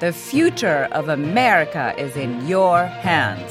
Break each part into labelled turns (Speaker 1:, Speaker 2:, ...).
Speaker 1: The future of America is in your hands.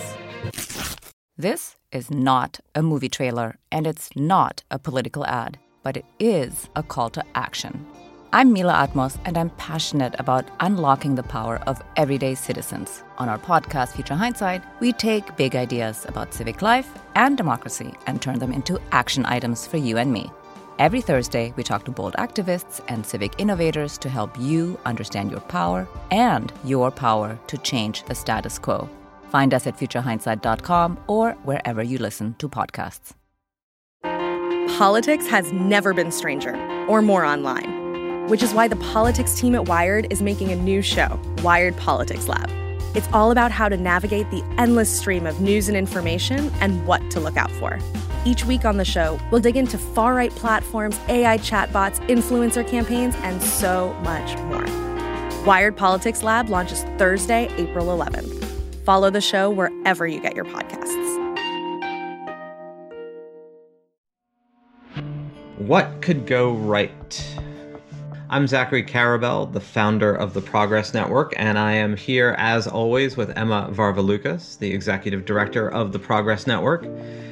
Speaker 1: This is not a movie trailer, and it's not a political ad, but it is a call to action. I'm Mila Atmos, and I'm passionate about unlocking the power of everyday citizens. On our podcast, Future Hindsight, we take big ideas about civic life and democracy and turn them into action items for you and me. Every Thursday, we talk to bold activists and civic innovators to help you understand your power and your power to change the status quo. Find us at futurehindsight.com or wherever you listen to podcasts.
Speaker 2: Politics has never been stranger or more online, which is why the politics team at Wired is making a new show, Wired Politics Lab. It's all about how to navigate the endless stream of news and information and what to look out for. Each week on the show, we'll dig into far right platforms, AI chatbots, influencer campaigns, and so much more. Wired Politics Lab launches Thursday, April 11th. Follow the show wherever you get your podcasts.
Speaker 3: What could go right? I'm Zachary Karabell, the founder of the Progress Network, and I am here as always with Emma Varvaloucas, the executive director of the Progress Network.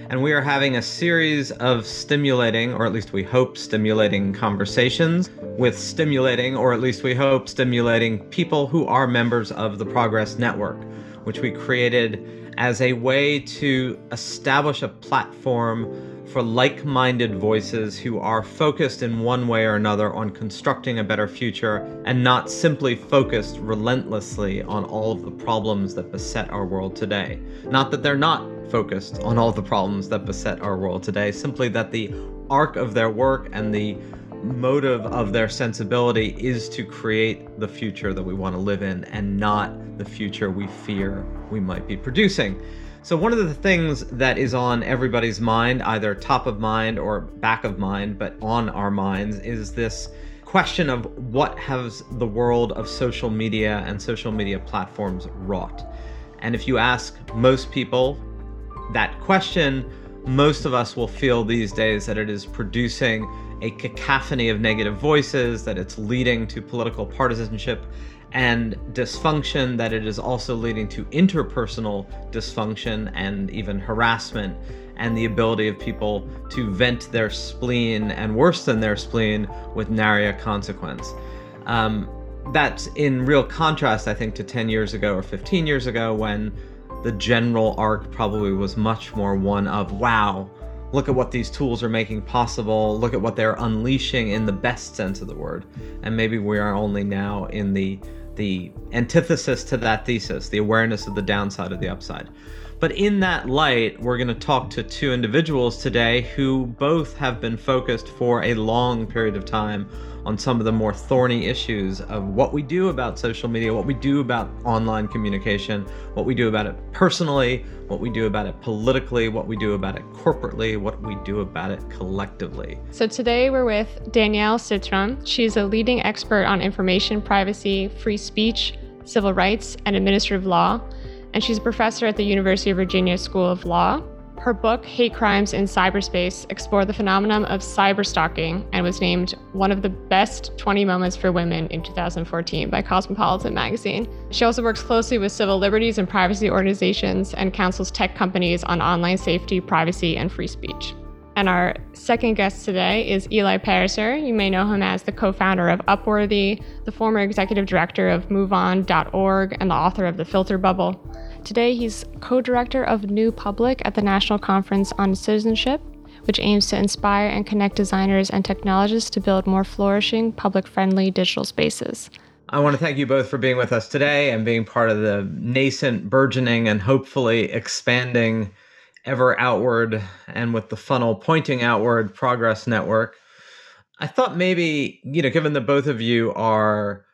Speaker 3: And we are having a series of stimulating, or at least we hope stimulating conversations with stimulating, or at least we hope stimulating people who are members of the Progress Network, which we created as a way to establish a platform for like minded voices who are focused in one way or another on constructing a better future and not simply focused relentlessly on all of the problems that beset our world today. Not that they're not focused on all the problems that beset our world today, simply that the arc of their work and the motive of their sensibility is to create the future that we want to live in and not the future we fear we might be producing. So, one of the things that is on everybody's mind, either top of mind or back of mind, but on our minds, is this question of what has the world of social media and social media platforms wrought. And if you ask most people that question, most of us will feel these days that it is producing a cacophony of negative voices, that it's leading to political partisanship and dysfunction, that it is also leading to interpersonal dysfunction and even harassment, and the ability of people to vent their spleen and worse than their spleen with nary a consequence. Um, that's in real contrast, I think, to 10 years ago or 15 years ago when the general arc probably was much more one of wow, look at what these tools are making possible, look at what they're unleashing in the best sense of the word. And maybe we are only now in the the antithesis to that thesis, the awareness of the downside of the upside. But in that light, we're going to talk to two individuals today who both have been focused for a long period of time on some of the more thorny issues of what we do about social media, what we do about online communication, what we do about it personally, what we do about it politically, what we do about it corporately, what we do about it collectively.
Speaker 4: So today we're with Danielle Citron. She's a leading expert on information privacy, free speech, civil rights, and administrative law, and she's a professor at the University of Virginia School of Law. Her book, Hate Crimes in Cyberspace, explored the phenomenon of cyberstalking and was named one of the best 20 moments for women in 2014 by Cosmopolitan magazine. She also works closely with civil liberties and privacy organizations and counsels tech companies on online safety, privacy, and free speech. And our second guest today is Eli Pariser. You may know him as the co founder of Upworthy, the former executive director of MoveOn.org, and the author of The Filter Bubble. Today, he's co director of New Public at the National Conference on Citizenship, which aims to inspire and connect designers and technologists to build more flourishing, public friendly digital spaces.
Speaker 3: I want to thank you both for being with us today and being part of the nascent, burgeoning, and hopefully expanding ever outward and with the funnel pointing outward progress network. I thought maybe, you know, given that both of you are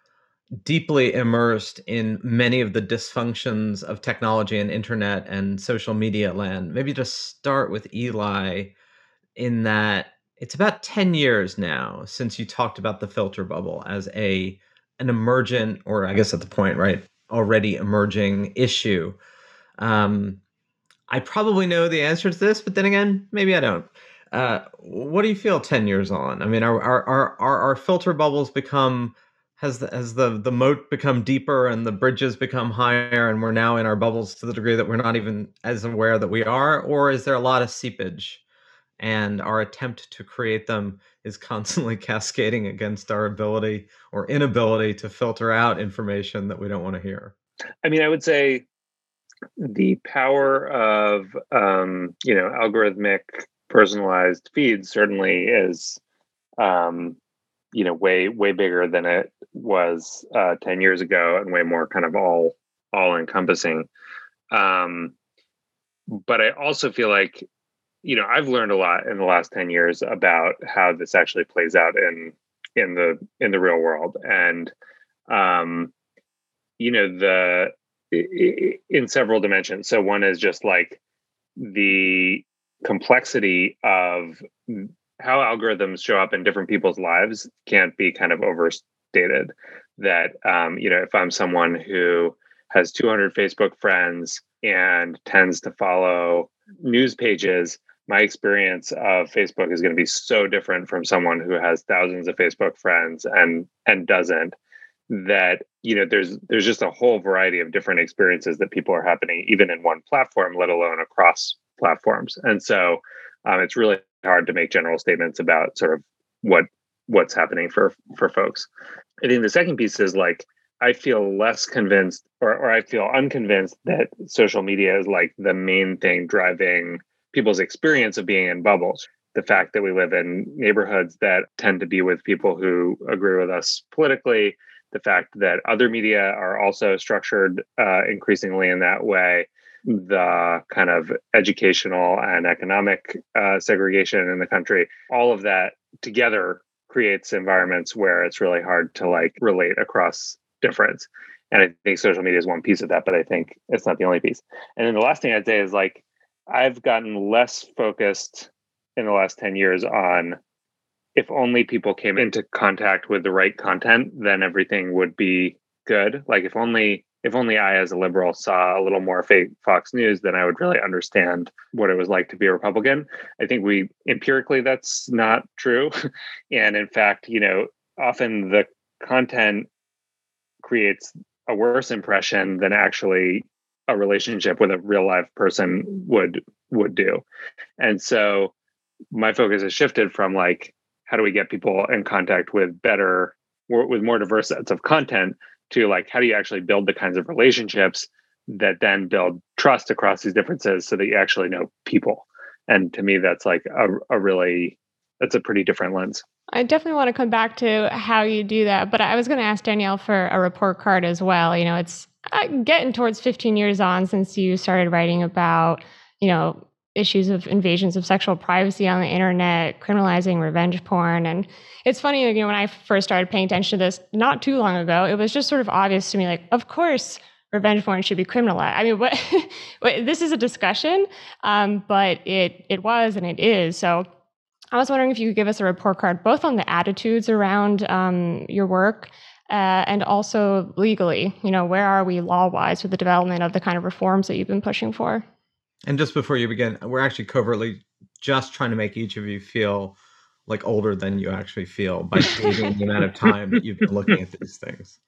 Speaker 3: deeply immersed in many of the dysfunctions of technology and internet and social media land. Maybe just start with Eli in that it's about 10 years now since you talked about the filter bubble as a an emergent or I guess at the point, right, already emerging issue. Um, I probably know the answer to this, but then again, maybe I don't. Uh, what do you feel 10 years on? I mean, are, are, are, our filter bubbles become has the, has the the moat become deeper and the bridges become higher and we're now in our bubbles to the degree that we're not even as aware that we are or is there a lot of seepage and our attempt to create them is constantly cascading against our ability or inability to filter out information that we don't want to hear
Speaker 5: i mean i would say the power of um, you know algorithmic personalized feeds certainly is um, you know way way bigger than it was uh, 10 years ago and way more kind of all all encompassing um, but i also feel like you know i've learned a lot in the last 10 years about how this actually plays out in in the in the real world. And um you know the in several dimensions so one is just like the complexity of how algorithms show up in different people's lives can't be kind of overstated. That um, you know, if I'm someone who has 200 Facebook friends and tends to follow news pages, my experience of Facebook is going to be so different from someone who has thousands of Facebook friends and and doesn't. That you know, there's there's just a whole variety of different experiences that people are happening even in one platform, let alone across platforms. And so um, it's really hard to make general statements about sort of what what's happening for for folks. I think the second piece is like I feel less convinced or, or I feel unconvinced that social media is like the main thing driving people's experience of being in bubbles. The fact that we live in neighborhoods that tend to be with people who agree with us politically, the fact that other media are also structured uh, increasingly in that way, the kind of educational and economic uh, segregation in the country, all of that together creates environments where it's really hard to like relate across difference. And I think social media is one piece of that, but I think it's not the only piece. And then the last thing I'd say is like, I've gotten less focused in the last 10 years on if only people came into contact with the right content, then everything would be good. Like if only if only I, as a liberal, saw a little more fake Fox News, then I would really understand what it was like to be a Republican. I think we empirically that's not true. and in fact, you know, often the content creates a worse impression than actually a relationship with a real life person would would do. And so my focus has shifted from like how do we get people in contact with better with more diverse sets of content to like how do you actually build the kinds of relationships that then build trust across these differences so that you actually know people and to me that's like a, a really that's a pretty different lens
Speaker 4: I definitely want to come back to how you do that, but I was going to ask Danielle for a report card as well. You know, it's uh, getting towards 15 years on since you started writing about, you know, issues of invasions of sexual privacy on the internet, criminalizing revenge porn. And it's funny, you know, when I first started paying attention to this not too long ago, it was just sort of obvious to me, like, of course, revenge porn should be criminalized. I mean, what, this is a discussion, um, but it it was and it is. So I was wondering if you could give us a report card, both on the attitudes around um, your work. Uh, and also legally, you know, where are we law wise with the development of the kind of reforms that you've been pushing for?
Speaker 3: And just before you begin, we're actually covertly just trying to make each of you feel like older than you actually feel by stating the amount of time that you've been looking at these things.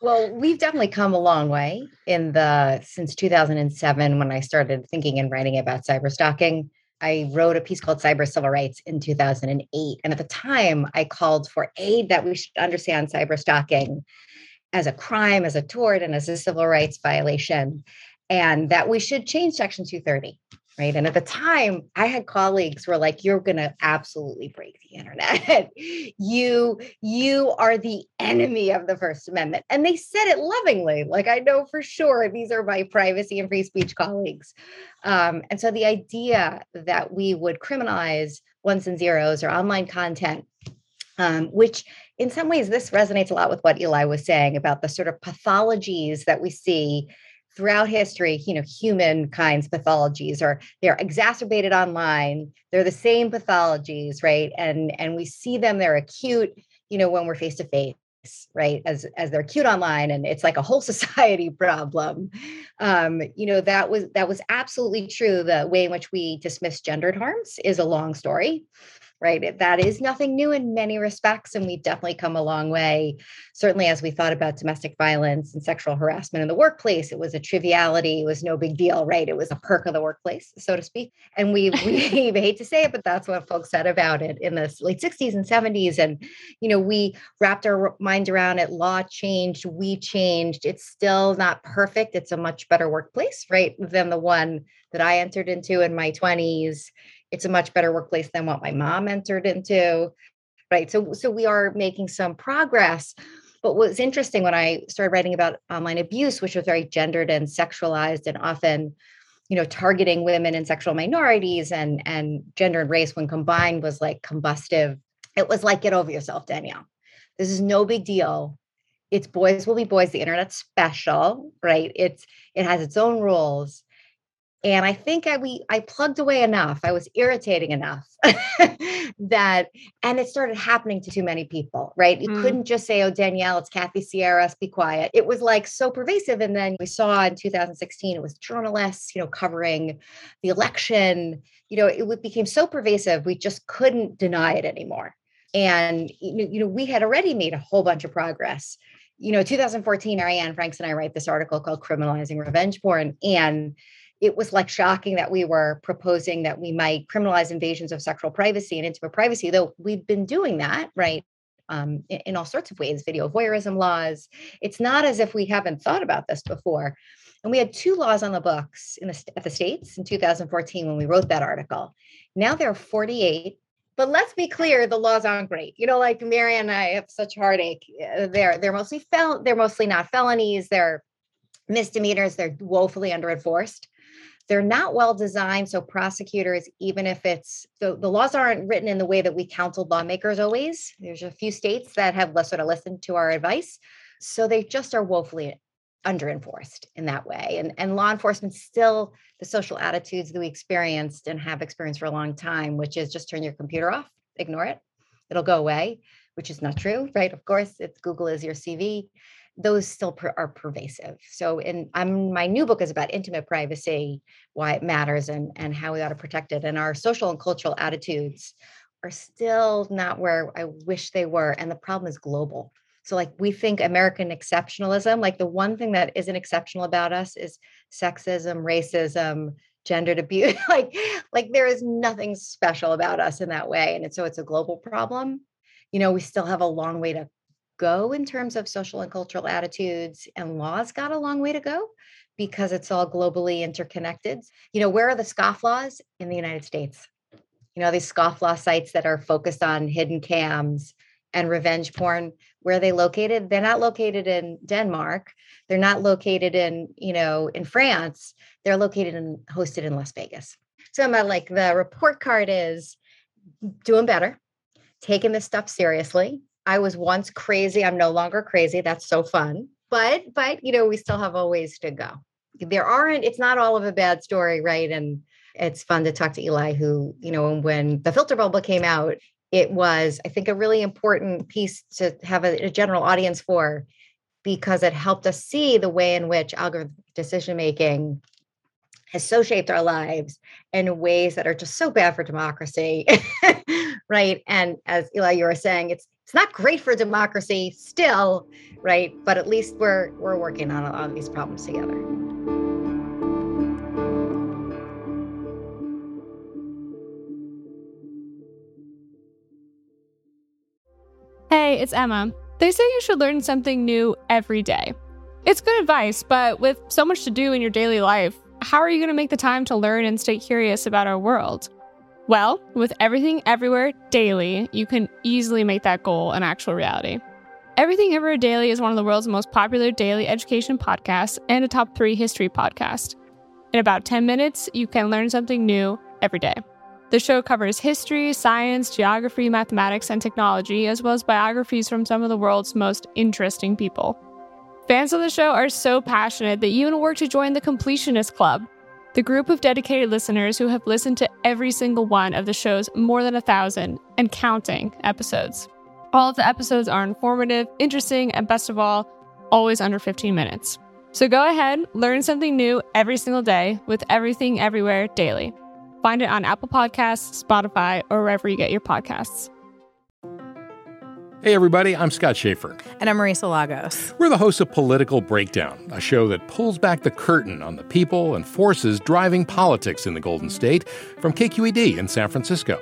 Speaker 6: Well, we've definitely come a long way in the since 2007 when I started thinking and writing about cyber stalking. I wrote a piece called Cyber Civil Rights in 2008. And at the time, I called for aid that we should understand cyber stalking as a crime, as a tort, and as a civil rights violation and that we should change section 230 right? And at the time i had colleagues were like you're going to absolutely break the internet. You you are the enemy of the first amendment. And they said it lovingly like i know for sure these are my privacy and free speech colleagues. Um, and so the idea that we would criminalize ones and zeros or online content um, which in some ways this resonates a lot with what eli was saying about the sort of pathologies that we see throughout history, you know, humankind's pathologies are they're exacerbated online. They're the same pathologies, right? And and we see them, they're acute, you know, when we're face to face right as as they're acute online and it's like a whole society problem um you know that was that was absolutely true the way in which we dismiss gendered harms is a long story right? That is nothing new in many respects. And we've definitely come a long way. Certainly, as we thought about domestic violence and sexual harassment in the workplace, it was a triviality, it was no big deal, right? It was a perk of the workplace, so to speak. And we, we hate to say it, but that's what folks said about it in the late 60s and 70s. And, you know, we wrapped our minds around it. Law changed, we changed. It's still not perfect. It's a much better workplace, right? Than the one that I entered into in my 20s it's a much better workplace than what my mom entered into right? So so we are making some progress. But what's interesting when i started writing about online abuse which was very gendered and sexualized and often you know targeting women and sexual minorities and and gender and race when combined was like combustive it was like get over yourself danielle. This is no big deal. It's boys will be boys. The internet's special right? It's it has its own rules and i think i we i plugged away enough i was irritating enough that and it started happening to too many people right? You mm. couldn't just say oh danielle it's kathy sierras be quiet. It was like so pervasive and then we saw in 2016 it was journalists you know covering the election you know it became so pervasive we just couldn't deny it anymore. And you know we had already made a whole bunch of progress. You know 2014 Mary Anne Franks and i write this article called criminalizing revenge porn and it was like shocking that we were proposing that we might criminalize invasions of sexual privacy and intimate privacy, though we've been doing that, right? Um, in, in all sorts of ways, video voyeurism laws. It's not as if we haven't thought about this before. And we had two laws on the books in the, at the states in 2014 when we wrote that article. Now there are 48. But let's be clear, the laws aren't great. You know, like Mary and I have such heartache. Uh, they're they're mostly fel- they're mostly not felonies. They're misdemeanors. They're woefully under enforced they're not well designed. So prosecutors, even if it's the, the laws aren't written in the way that we counseled lawmakers always. There's a few states that have sort of listened to our advice. So they just are woefully under enforced in that way. And, and law enforcement still the social attitudes that we experienced and have experienced for a long time, which is just turn your computer off, ignore it, it'll go away, which is not true, right? Of course, it's Google is your CV those still per, are pervasive. So, in I'm my new book is about intimate privacy, why it matters, and and how we ought to protect it. And our social and cultural attitudes are still not where I wish they were, and the problem is global. So, like we think American exceptionalism, like the one thing that isn't exceptional about us is sexism, racism, gendered abuse. like, like there is nothing special about us in that way, and so it's a global problem. You know, we still have a long way to go in terms of social and cultural attitudes, and laws got a long way to go because it's all globally interconnected. You know, where are the scofflaws in the United States? You know, these scofflaw sites that are focused on hidden cams and revenge porn, where are they located? They're not located in Denmark. They're not located in, you know, in France. They're located and hosted in Las Vegas. So my like the report card is doing better, taking this stuff seriously, I was once crazy. I'm no longer crazy. That's so fun. But but you know, we still have a ways to go. There aren't, it's not all of a bad story, right? And it's fun to talk to Eli, who, you know, when the filter bubble came out, it was, I think, a really important piece to have a, a general audience for because it helped us see the way in which algorithmic decision making has so shaped our lives in ways that are just so bad for democracy right and as eli you were saying it's it's not great for democracy still, right? But at least we're we're working on on these problems together.
Speaker 4: Hey, it's Emma. They say you should learn something new every day. It's good advice, but with so much to do in your daily life, how are you going to make the time to learn and stay curious about our world? Well, with everything everywhere daily, you can easily make that goal an actual reality. Everything Everywhere Daily is one of the world's most popular daily education podcasts and a top three history podcast. In about 10 minutes, you can learn something new every day. The show covers history, science, geography, mathematics, and technology, as well as biographies from some of the world's most interesting people. Fans of the show are so passionate that you even work to join the Completionist Club, the group of dedicated listeners who have listened to every single one of the show's more than a thousand and counting episodes. All of the episodes are informative, interesting, and best of all, always under 15 minutes. So go ahead, learn something new every single day with Everything Everywhere Daily. Find it on Apple Podcasts, Spotify, or wherever you get your podcasts.
Speaker 7: Hey, everybody, I'm Scott Shafer.
Speaker 8: And I'm Marisa Lagos.
Speaker 7: We're the hosts of Political Breakdown, a show that pulls back the curtain on the people and forces driving politics in the Golden State from KQED in San Francisco.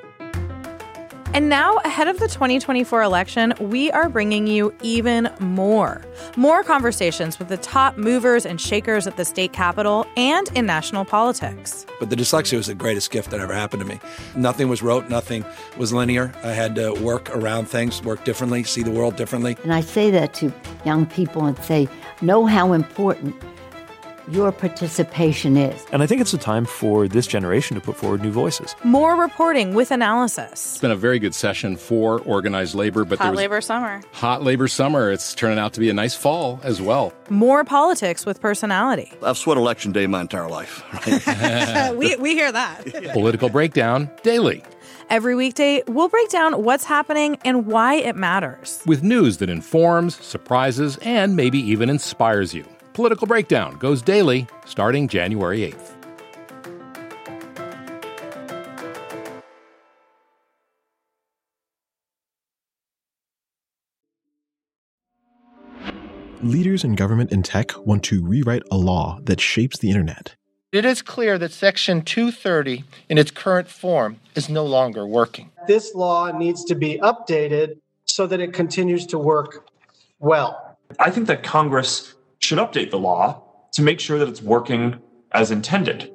Speaker 8: And now, ahead of the 2024 election, we are bringing you even more. More conversations with the top movers and shakers at the state capitol and in national politics.
Speaker 9: But the dyslexia was the greatest gift that ever happened to me. Nothing was rote, nothing was linear. I had to work around things, work differently, see the world differently.
Speaker 10: And I say that to young people and say, know how important your participation is.
Speaker 11: And I think it's a time for this generation to put forward new voices.
Speaker 8: More reporting with analysis.
Speaker 7: It's been a very good session for organized labor, but
Speaker 8: hot labor summer.
Speaker 7: Hot labor summer. It's turning out to be a nice fall as well.
Speaker 8: More politics with personality.
Speaker 12: I've sweat election day my entire life.
Speaker 8: Right? we, we hear that.
Speaker 7: Political breakdown daily.
Speaker 8: Every weekday, we'll break down what's happening and why it matters.
Speaker 7: With news that informs, surprises, and maybe even inspires you. Political Breakdown goes daily starting January 8th.
Speaker 13: Leaders in government and tech want to rewrite a law that shapes the internet.
Speaker 14: It is clear that Section 230 in its current form is no longer working.
Speaker 15: This law needs to be updated so that it continues to work well.
Speaker 16: I think that Congress should update the law to make sure that it's working as intended.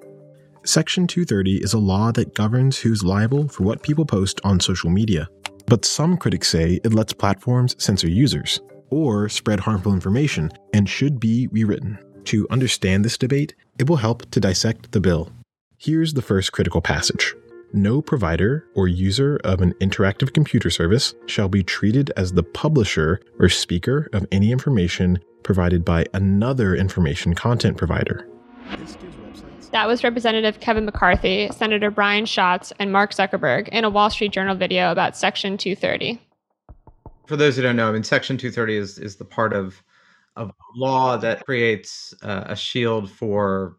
Speaker 13: Section 230 is a law that governs who's liable for what people post on social media. But some critics say it lets platforms censor users or spread harmful information and should be rewritten. To understand this debate, it will help to dissect the bill. Here's the first critical passage. No provider or user of an interactive computer service shall be treated as the publisher or speaker of any information provided by another information content provider.
Speaker 4: That was Representative Kevin McCarthy, Senator Brian Schatz, and Mark Zuckerberg in a Wall Street Journal video about Section 230.
Speaker 3: For those who don't know, I mean, Section 230 is, is the part of, of law that creates uh, a shield for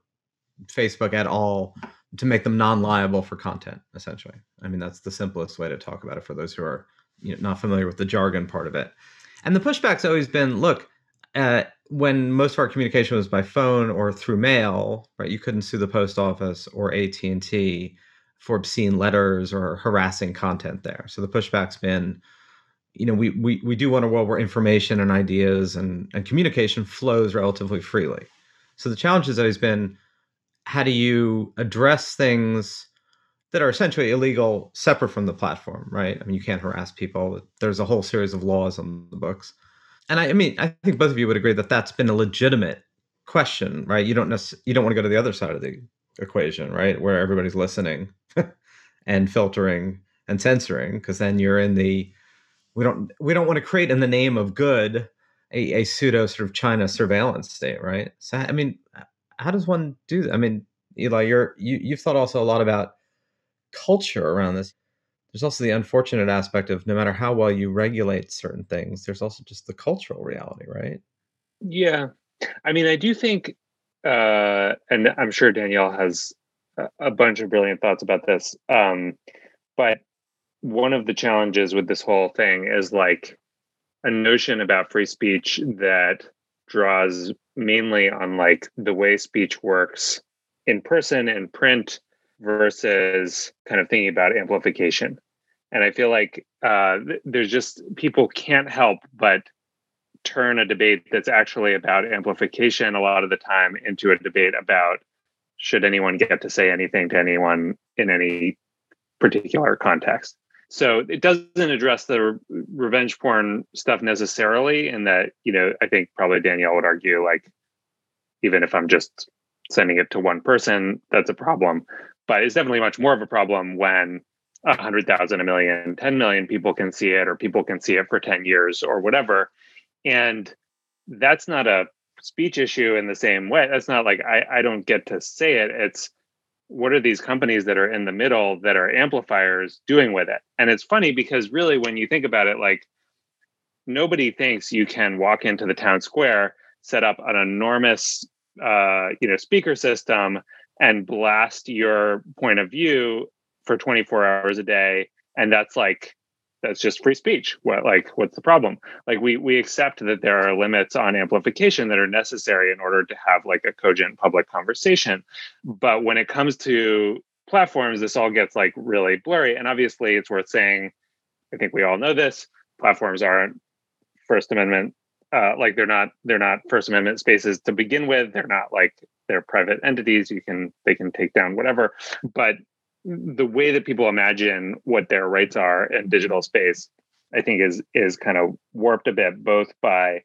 Speaker 3: Facebook at all to make them non-liable for content, essentially. I mean, that's the simplest way to talk about it for those who are you know, not familiar with the jargon part of it. And the pushback's always been, look, uh, when most of our communication was by phone or through mail, right? You couldn't sue the post office or AT and T for obscene letters or harassing content there. So the pushback's been, you know, we we we do want a world where information and ideas and and communication flows relatively freely. So the challenge has always been, how do you address things that are essentially illegal separate from the platform, right? I mean, you can't harass people. There's a whole series of laws on the books and I, I mean, I think both of you would agree that that's been a legitimate question, right? You don't necessarily, you don't want to go to the other side of the equation, right, where everybody's listening and filtering and censoring, because then you're in the we don't we don't want to create in the name of good a, a pseudo sort of China surveillance state, right? So I mean, how does one do that? I mean, Eli, you're you you've thought also a lot about culture around this there's also the unfortunate aspect of no matter how well you regulate certain things, there's also just the cultural reality, right?
Speaker 5: Yeah. I mean, I do think, uh, and I'm sure Danielle has a bunch of brilliant thoughts about this. Um, but one of the challenges with this whole thing is like a notion about free speech that draws mainly on like the way speech works in person and print versus kind of thinking about amplification and I feel like uh, there's just people can't help but turn a debate that's actually about amplification a lot of the time into a debate about should anyone get to say anything to anyone in any particular context. So it doesn't address the re- revenge porn stuff necessarily, in that you know I think probably Danielle would argue like even if I'm just sending it to one person, that's a problem. But it's definitely much more of a problem when a hundred thousand, a million, 10 million people can see it, or people can see it for 10 years or whatever. And that's not a speech issue in the same way. That's not like I, I don't get to say it. It's what are these companies that are in the middle that are amplifiers doing with it? And it's funny because really when you think about it, like nobody thinks you can walk into the town square, set up an enormous uh, you know, speaker system, and blast your point of view for 24 hours a day. And that's like that's just free speech. What like what's the problem? Like we we accept that there are limits on amplification that are necessary in order to have like a cogent public conversation. But when it comes to platforms this all gets like really blurry. And obviously it's worth saying i think we all know this platforms aren't first amendment uh, like they're not they're not first amendment spaces to begin with. They're not like they're private entities. You can they can take down whatever. But the way that people imagine what their rights are in digital space i think is is kind of warped a bit both by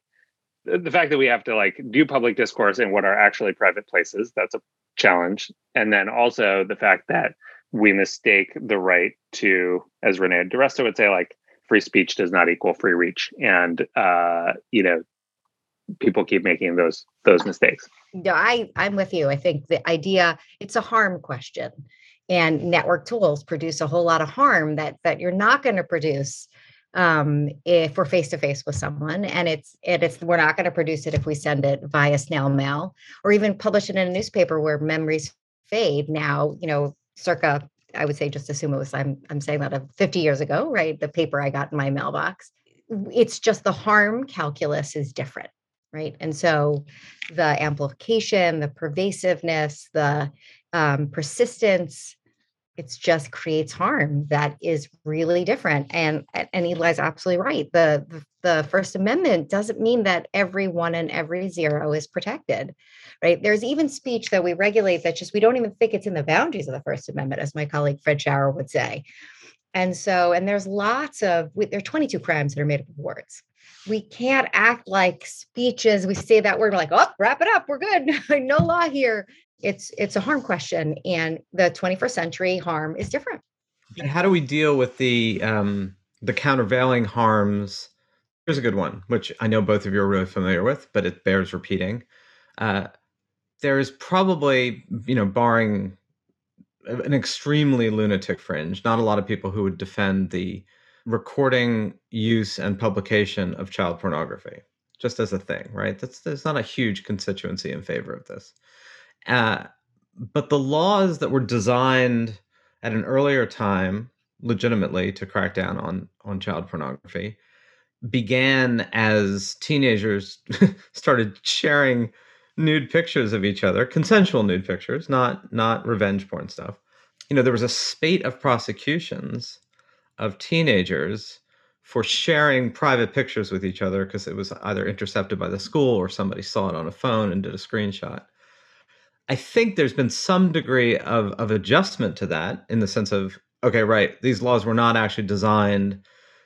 Speaker 5: the fact that we have to like do public discourse in what are actually private places. That's a challenge. And then also the fact that we mistake the right to as renee diresta would say like free speech does not equal free reach. And uh you know people keep making those those mistakes.
Speaker 6: No i i'm with you. I think the idea it's a harm question and network tools produce a whole lot of harm that that you're not going to produce um, if we're face to face with someone and it's and it's we're not going to produce it if we send it via snail mail or even publish it in a newspaper where memories fade. Now you know circa i would say just assume it was i'm i'm saying that of 50 years ago right the paper i got in my mailbox it's just the harm calculus is different right? And so the amplification the pervasiveness the um, persistence it's just creates harm that is really different and and eli's absolutely right. The the first amendment doesn't mean that every one and every zero is protected right? There's even speech that we regulate that just we don't even think it's in the boundaries of the first amendment as my colleague fred schauer would say. And so and there's lots of there are 22 crimes that are made up of words. We can't act like speeches we say that word we're like oh wrap it up we're good. No law here it's it's a harm question and the 21st century harm is different.
Speaker 3: And how do we deal with the um the countervailing harms? Here's a good one which i know both of you are really familiar with but it bears repeating. Uh there is probably you know barring an extremely lunatic fringe not a lot of people who would defend the recording use and publication of child pornography just as a thing right? That's there's not a huge constituency in favor of this uh, but the laws that were designed at an earlier time, legitimately to crack down on on child pornography, began as teenagers started sharing nude pictures of each other, consensual nude pictures, not not revenge porn stuff. You know, there was a spate of prosecutions of teenagers for sharing private pictures with each other because it was either intercepted by the school or somebody saw it on a phone and did a screenshot. I think there's been some degree of, of adjustment to that in the sense of, okay, right, these laws were not actually designed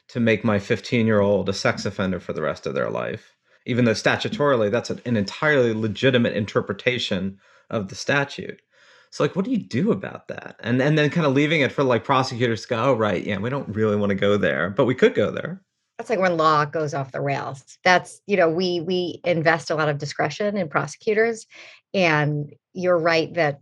Speaker 3: to make my 15 year old a sex offender for the rest of their life, even though statutorily that's an entirely legitimate interpretation of the statute. So like, what do you do about that? And and then kind of leaving it for like prosecutors to go, oh right, yeah, we don't really want to go there, but we could go there.
Speaker 6: That's like when law goes off the rails. That's you know we we invest a lot of discretion in prosecutors, and you're right that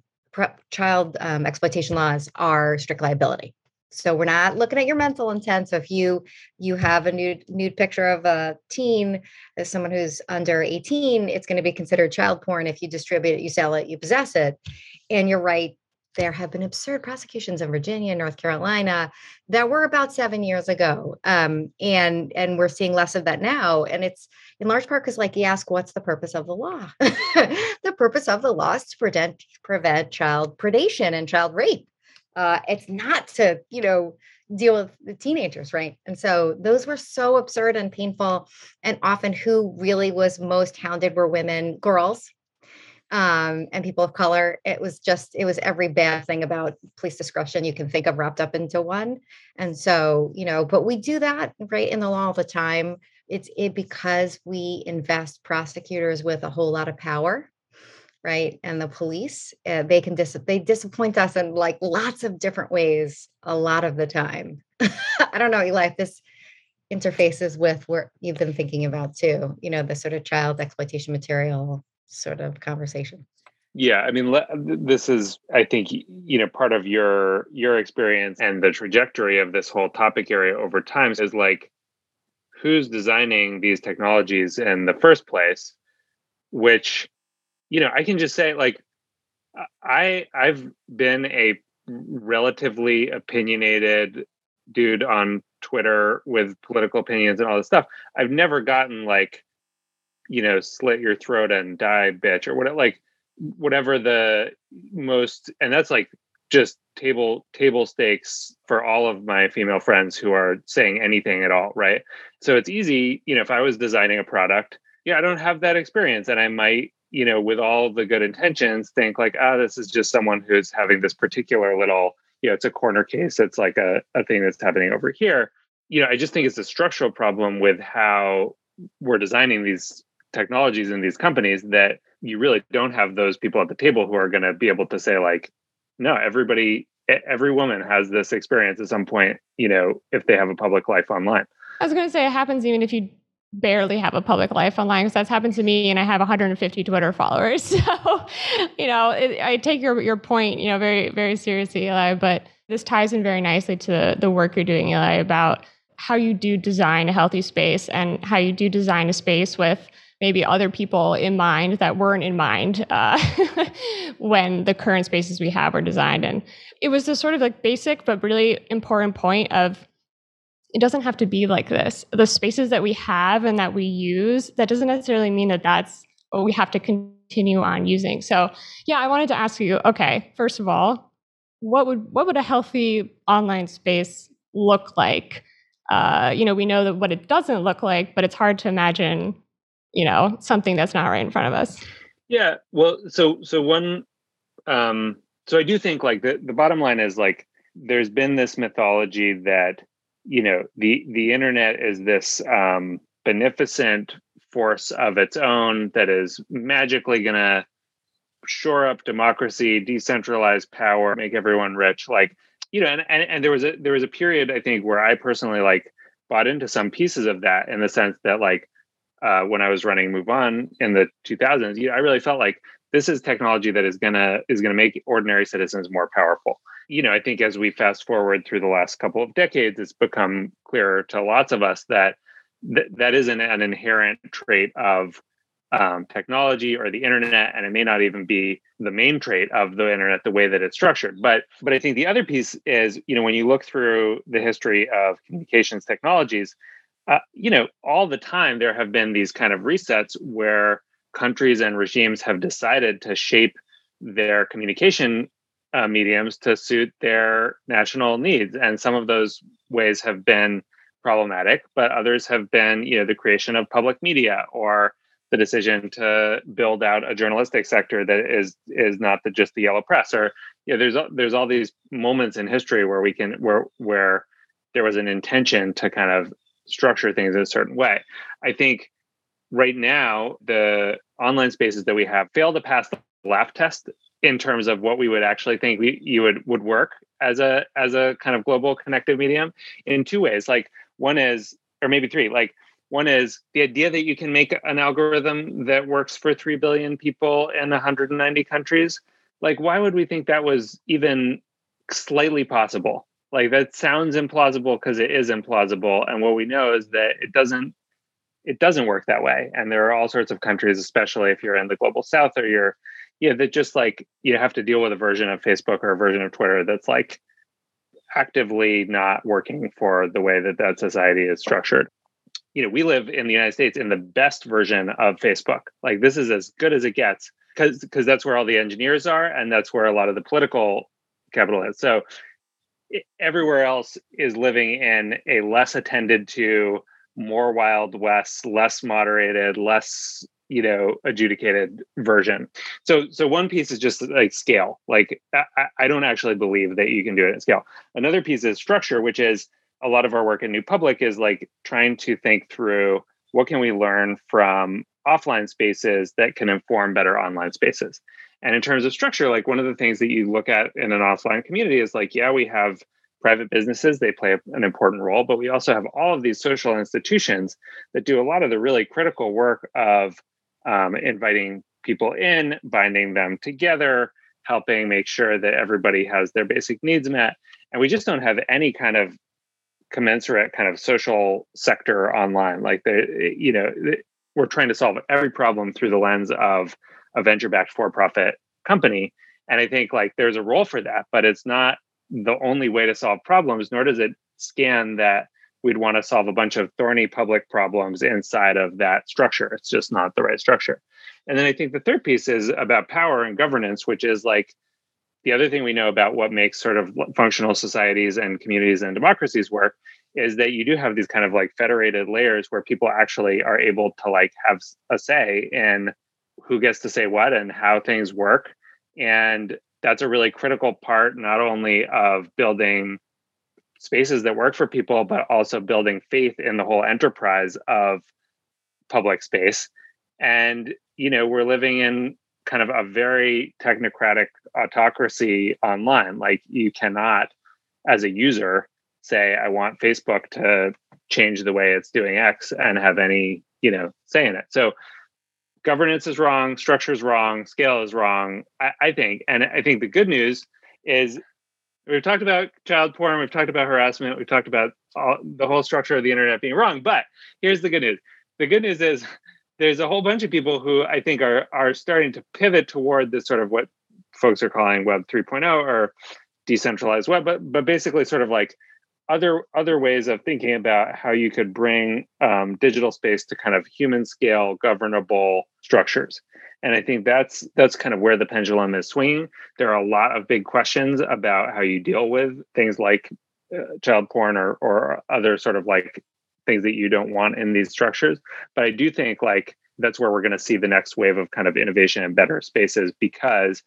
Speaker 6: child um, exploitation laws are strict liability. So we're not looking at your mental intent. So if you you have a nude nude picture of a teen as someone who's under 18, it's going to be considered child porn if you distribute it, you sell it, you possess it. And you're right, there have been absurd prosecutions in Virginia, North Carolina that were about seven years ago, um, and and we're seeing less of that now. And it's in large part because, like you ask, what's the purpose of the law? the purpose of the law is to prevent prevent child predation and child rape. Uh, it's not to you know deal with the teenagers, right? And so those were so absurd and painful, and often who really was most hounded were women, girls, um, and people of color. It was just, it was every bad thing about police discretion you can think of wrapped up into one. And so, you know, but we do that right in the law all the time. It's it because we invest prosecutors with a whole lot of power right and the police uh, they can dis- they disappoint us in like lots of different ways a lot of the time i don't know eli if this interfaces with what you've been thinking about too you know the sort of child exploitation material sort of conversation
Speaker 5: yeah i mean this is i think you know part of your your experience and the trajectory of this whole topic area over time is like who's designing these technologies in the first place which you know i can just say like I I've been a relatively opinionated dude on Twitter with political opinions and all this stuff. I've never gotten like, you know, slit your throat and die, bitch, or what like whatever the most and that's like just table table stakes for all of my female friends who are saying anything at all, right? So it's easy, you know, if I was designing a product, yeah, I don't have that experience and I might you know, with all the good intentions, think like, ah, oh, this is just someone who's having this particular little, you know, it's a corner case. It's like a, a thing that's happening over here. You know, I just think it's a structural problem with how we're designing these technologies in these companies that you really don't have those people at the table who are going to be able to say like, no, everybody, every woman has this experience at some point, you know, if they have a public life online.
Speaker 4: I was going to say it happens even if you barely have a public life online because that's happened to me and I have 150 Twitter followers. So, you know, it, I take your your point, you know, very very seriously, Eli, but this ties in very nicely to the, the work you're doing, Eli, about how you do design a healthy space and how you do design a space with maybe other people in mind that weren't in mind uh, when the current spaces we have were designed. And it was this sort of like basic but really important point of it doesn't have to be like this. The spaces that we have and that we use, that doesn't necessarily mean that that's what we have to continue on using. So, yeah, I wanted to ask you, okay, first of all, what would what would a healthy online space look like? Uh, you know, we know that what it doesn't look like, but it's hard to imagine, you know, something that's not right in front of us.
Speaker 5: Yeah, well, so so one um so I do think like the the bottom line is like there's been this mythology that you know the the internet is this um, beneficent force of its own that is magically going to shore up democracy, decentralize power, make everyone rich. Like you know, and, and and there was a there was a period I think where I personally like bought into some pieces of that in the sense that like uh, when I was running MoveOn in the 2000s, you know, I really felt like this is technology that is gonna is gonna make ordinary citizens more powerful you know, I think as we fast forward through the last couple of decades, it's become clearer to lots of us that th- that isn't an inherent trait of um, technology or the internet, and it may not even be the main trait of the internet the way that it's structured. But but I think the other piece is, you know, when you look through the history of communications technologies, uh, you know, all the time there have been these kind of resets where countries and regimes have decided to shape their communication uh, mediums to suit their national needs. And some of those ways have been problematic, but others have been, you know, the creation of public media or the decision to build out a journalistic sector that is is not the, just the yellow press. Or you know, there's there's all these moments in history where we can where where there was an intention to kind of structure things in a certain way. I think right now the online spaces that we have fail to pass the laugh test in terms of what we would actually think we, you would would work as a as a kind of global connective medium in two ways. Like one is or maybe three like one is the idea that you can make an algorithm that works for 3 billion people in 190 countries. Like why would we think that was even slightly possible like that sounds implausible because it is implausible and what we know is that it doesn't it doesn't work that way and there are all sorts of countries especially if you're in the global south or you're yeah, that just like you have to deal with a version of Facebook or a version of Twitter that's like actively not working for the way that that society is structured. You know, we live in the United States in the best version of Facebook. Like this is as good as it gets because because that's where all the engineers are and that's where a lot of the political capital is. So everywhere else is living in a less attended to more wild west less moderated less you know adjudicated version. So so one piece is just like scale. Like I, I, don't actually believe that you can do it at scale. Another piece is structure which is a lot of our work in new public is like trying to think through what can we learn from offline spaces that can inform better online spaces and in terms of structure like one of the things that you look at in an offline community is like yeah we have private businesses they play an important role but we also have all of these social institutions that do a lot of the really critical work of um, inviting people in, binding them together, helping make sure that everybody has their basic needs met. And we just don't have any kind of commensurate kind of social sector online. Like the, you know, we're trying to solve every problem through the lens of a venture-backed for-profit company. And I think like there's a role for that, but it's not the only way to solve problems, nor does it scan that we'd want to solve a bunch of thorny public problems inside of that structure. It's just not the right structure. And then I think the third piece is about power and governance, which is like the other thing we know about what makes sort of functional societies and communities and democracies work is that you do have these kind of like federated layers where people actually are able to like have a say in who gets to say what and how things work. And that's a really critical part not only of building spaces that work for people but also building faith in the whole enterprise of public space. And you know we're living in kind of a very technocratic autocracy online. Like you cannot as a user say I want Facebook to change the way it's doing X and have any, you know, say in it. So governance is wrong, structure is wrong, scale is wrong, I, I think. And I think the good news is we've talked about child porn, we've talked about harassment, we've talked about all, the whole structure of the internet being wrong. But here's the good news. The good news is there's a whole bunch of people who I think are are starting to pivot toward this sort of what folks are calling Web 3.0 or decentralized web, but but basically sort of like other other ways of thinking about how you could bring um, digital space to kind of human scale governable structures. And i think that's that's kind of where the pendulum is swinging. There are a lot of big questions about how you deal with things like uh, child porn or or other sort of like things that you don't want in these structures. But i do think like that's where we're going to see the next wave of kind of innovation and better spaces because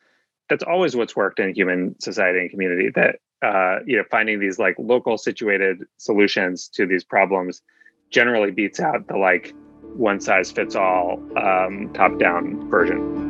Speaker 5: that's always what's worked in human society and community that uh, you know finding these like local situated solutions to these problems generally beats out the like one size fits all um, top down version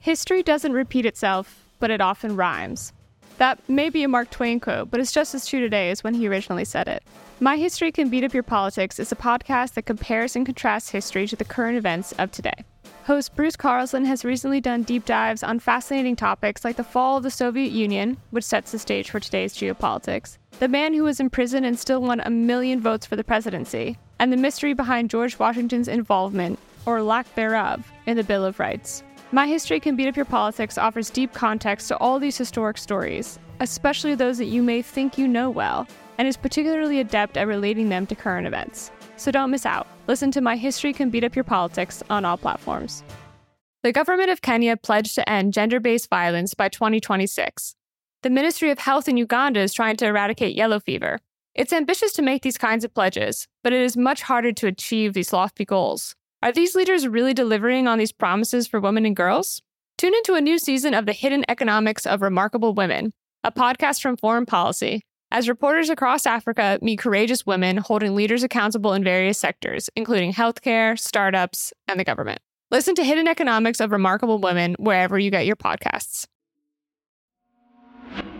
Speaker 4: History doesn't repeat itself, but it often rhymes. That may be a Mark Twain quote, but it's just as true today as when he originally said it. My History Can Beat Up Your Politics is a podcast that compares and contrasts history to the current events of today. Host Bruce Carlson has recently done deep dives on fascinating topics like the fall of the Soviet Union, which sets the stage for today's geopolitics, the man who was in prison and still won a million votes for the presidency, and the mystery behind George Washington's involvement, or lack thereof, in the Bill of Rights. My History Can Beat Up Your Politics offers deep context to all these historic stories, especially those that you may think you know well, and is particularly adept at relating them to current events. So don't miss out. Listen to My History Can Beat Up Your Politics on all platforms. The government of Kenya pledged to end gender based violence by 2026. The Ministry of Health in Uganda is trying to eradicate yellow fever. It's ambitious to make these kinds of pledges, but it is much harder to achieve these lofty goals. Are these leaders really delivering on these promises for women and girls? Tune into a new season of The Hidden Economics of Remarkable Women, a podcast from Foreign Policy as reporters across Africa meet courageous women holding leaders accountable in various sectors, including healthcare, startups, and the government. Listen to Hidden Economics of Remarkable Women wherever you get your podcasts.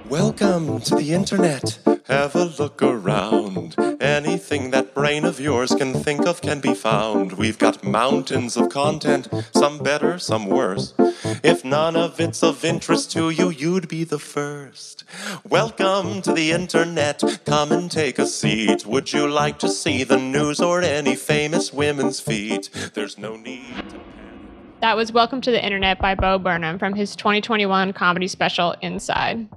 Speaker 17: Welcome to the internet. Have a look around. Anything that brain of yours can think of can be found. We've got mountains of content, some better, some worse. If none of it's of interest to you, you'd be the first. Welcome to the internet. Come and take a seat. Would you like to see the news or any famous women's feet? There's no need.
Speaker 4: That was Welcome to the Internet by Bo Burnham from his 2021 comedy special Inside.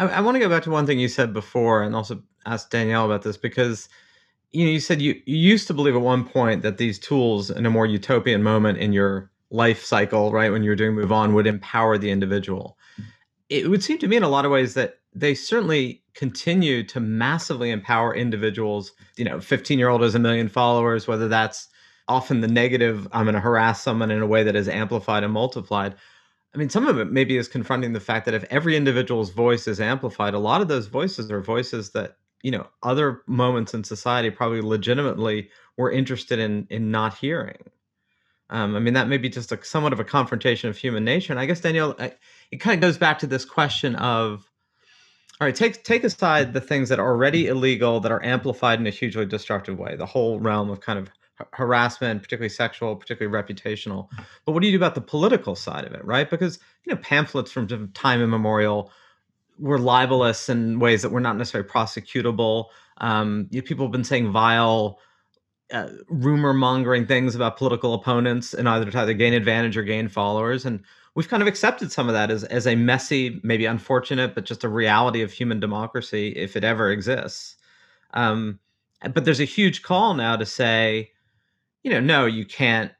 Speaker 3: I, I want to go back to one thing you said before, and also ask Danielle about this because you know you said you, you used to believe at one point that these tools in a more utopian moment in your life cycle, right, when you were doing MoveOn, would empower the individual. It would seem to me in a lot of ways that they certainly continue to massively empower individuals. You know, 15 year old has a million followers, whether that's often the negative, I'm going to harass someone in a way that is amplified and multiplied. I mean, some of it maybe is confronting the fact that if every individual's voice is amplified, a lot of those voices are voices that you know other moments in society probably legitimately were interested in in not hearing. Um, I mean, that may be just a somewhat of a confrontation of human nature. And I guess Danielle, I, it kind of goes back to this question of, all right, take take aside the things that are already illegal that are amplified in a hugely destructive way. The whole realm of kind of harassment, particularly sexual, particularly reputational. But what do you do about the political side of it, right? Because you know pamphlets from time immemorial were libelous in ways that were not necessarily prosecutable. Um, you, people have been saying vile uh, rumor mongering things about political opponents in either to either gain advantage or gain followers. And we've kind of accepted some of that as, as a messy, maybe unfortunate, but just a reality of human democracy if it ever exists. Um, but there's a huge call now to say, you know, no, you can't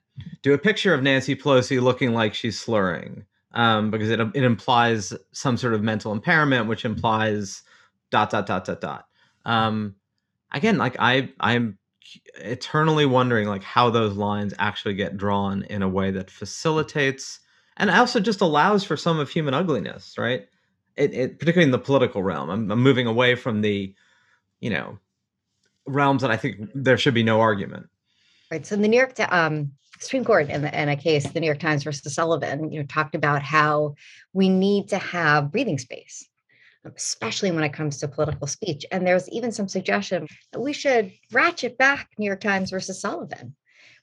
Speaker 3: do a picture of Nancy Pelosi looking like she's slurring um, because it, it implies some sort of mental impairment, which implies dot dot dot dot dot. Um, again, like I I'm eternally wondering like how those lines actually get drawn in a way that facilitates and also just allows for some of human ugliness, right? It, it particularly in the political realm. I'm, I'm moving away from the, you know, realms that I think there should be no argument.
Speaker 6: Right. So the New York um, Supreme Court in, the, in a case, the New York Times versus Sullivan, you know, talked about how we need to have breathing space, especially when it comes to political speech. And there's even some suggestion that we should ratchet back New York Times versus Sullivan.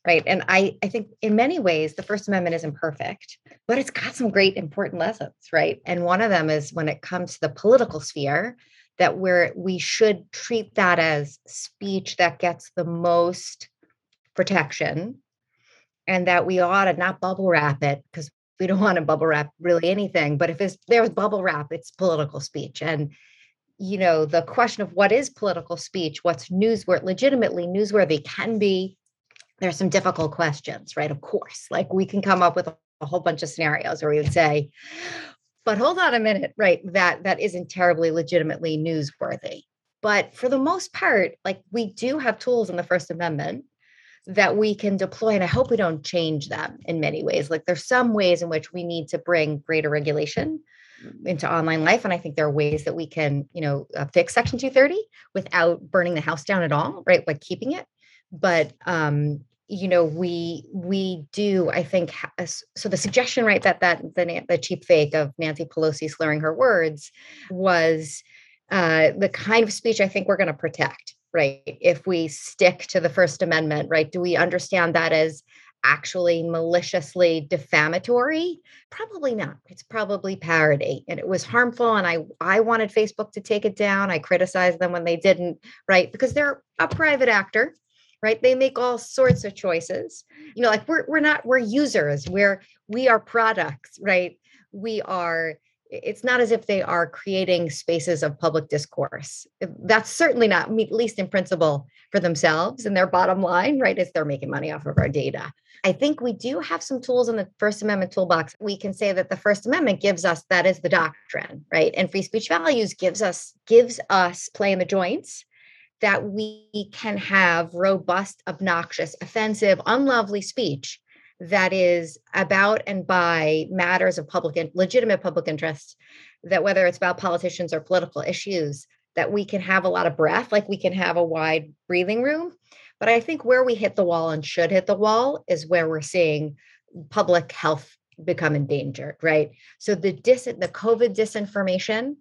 Speaker 6: Right. And I, I think in many ways, the First Amendment isn't perfect, but it's got some great important lessons. Right. And one of them is when it comes to the political sphere, that where we should treat that as speech that gets the most protection and that we ought to not bubble wrap it because we don't want to bubble wrap really anything. But if it's, there's bubble wrap, it's political speech. And you know, the question of what is political speech, what's newsworthy, legitimately newsworthy can be. There's some difficult questions, right? Of course, like we can come up with a whole bunch of scenarios where we would say, but hold on a minute, right? That that isn't terribly legitimately newsworthy. But for the most part, like we do have tools in the First Amendment that we can deploy and i hope we don't change them in many ways. Like there's some ways in which we need to bring greater regulation into online life and i think there are ways that we can you know uh, fix section 230 without burning the house down at all right like keeping it. But um you know we we do i think so the suggestion right that that the, the cheap fake of nancy pelosi slurring her words was uh the kind of speech i think we're going to protect right? If we stick to the First Amendment, right? Do we understand that as actually maliciously defamatory? Probably not. It's probably parody. And it was harmful. And I I wanted Facebook to take it down. I criticized them when they didn't, right? Because they're a private actor, right? They make all sorts of choices. You know, like we're we're not, we're users, we're we are products, right? We are it's not as if they are creating spaces of public discourse. That's certainly not, at least in principle, for themselves and their bottom line, right? Is they're making money off of our data. I think we do have some tools in the First Amendment toolbox. We can say that the First Amendment gives us that is the doctrine, right? And free speech values gives us gives us play in the joints that we can have robust, obnoxious, offensive, unlovely speech that is about and by matters of public and legitimate public interest that whether it's about politicians or political issues that we can have a lot of breath like we can have a wide breathing room but i think where we hit the wall and should hit the wall is where we're seeing public health become endangered right so the dis the covid disinformation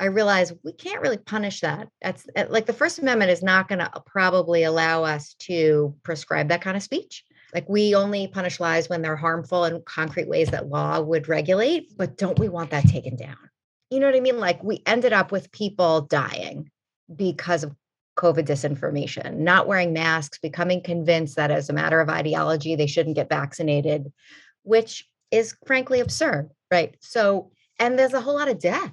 Speaker 6: I realize we can't really punish that. That's uh, like the First Amendment is not going to uh, probably allow us to prescribe that kind of speech. Like we only punish lies when they're harmful in concrete ways that law would regulate, but don't we want that taken down? You know what I mean? Like we ended up with people dying because of COVID disinformation, not wearing masks, becoming convinced that as a matter of ideology, they shouldn't get vaccinated, which is frankly absurd, right? So, and there's a whole lot of death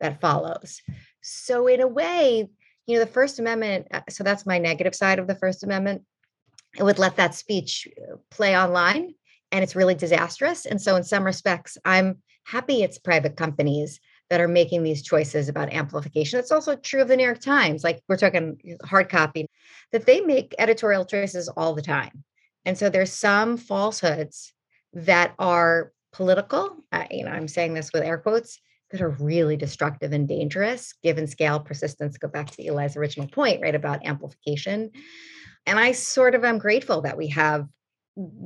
Speaker 6: that follows. So, in a way, you know, the First Amendment, uh, so that's my negative side of the First Amendment it would let that speech uh, play online and it's really disastrous. And so, in some respects, I'm happy it's private companies that are making these choices about amplification. It's also true of the New York Times, like we're talking hard copy, that they make editorial choices all the time. And so there's some falsehoods that are political. Uh, you know, I'm saying this with air quotes that are really destructive and dangerous given scale, persistence. Go back to Eli's original point, right, about amplification and I sort of am grateful that we have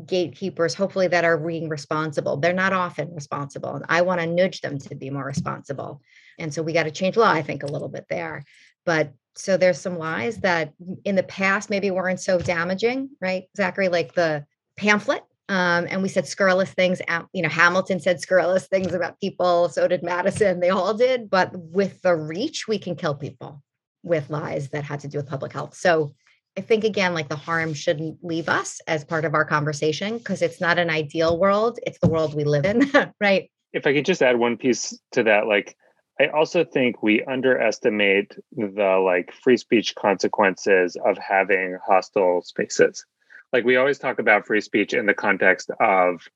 Speaker 6: gatekeepers, hopefully, that are being responsible. They're not often responsible. And I want to nudge them to be more responsible. And so we got to change law, I think, a little bit there. But so there's some lies that in the past maybe weren't so damaging, right? Zachary, like the pamphlet. Um, and we said scurrilous things. You know, Hamilton said scurrilous things about people. So did Madison. They all did. But with the reach, we can kill people with lies that had to do with public health. So I think again, like the harm shouldn't leave us as part of our conversation because it's not an ideal world. It's the world we live in, right?
Speaker 5: If I could just add one piece to that, like I also think we underestimate the like free speech consequences of having hostile spaces. Like we always talk about free speech in the context of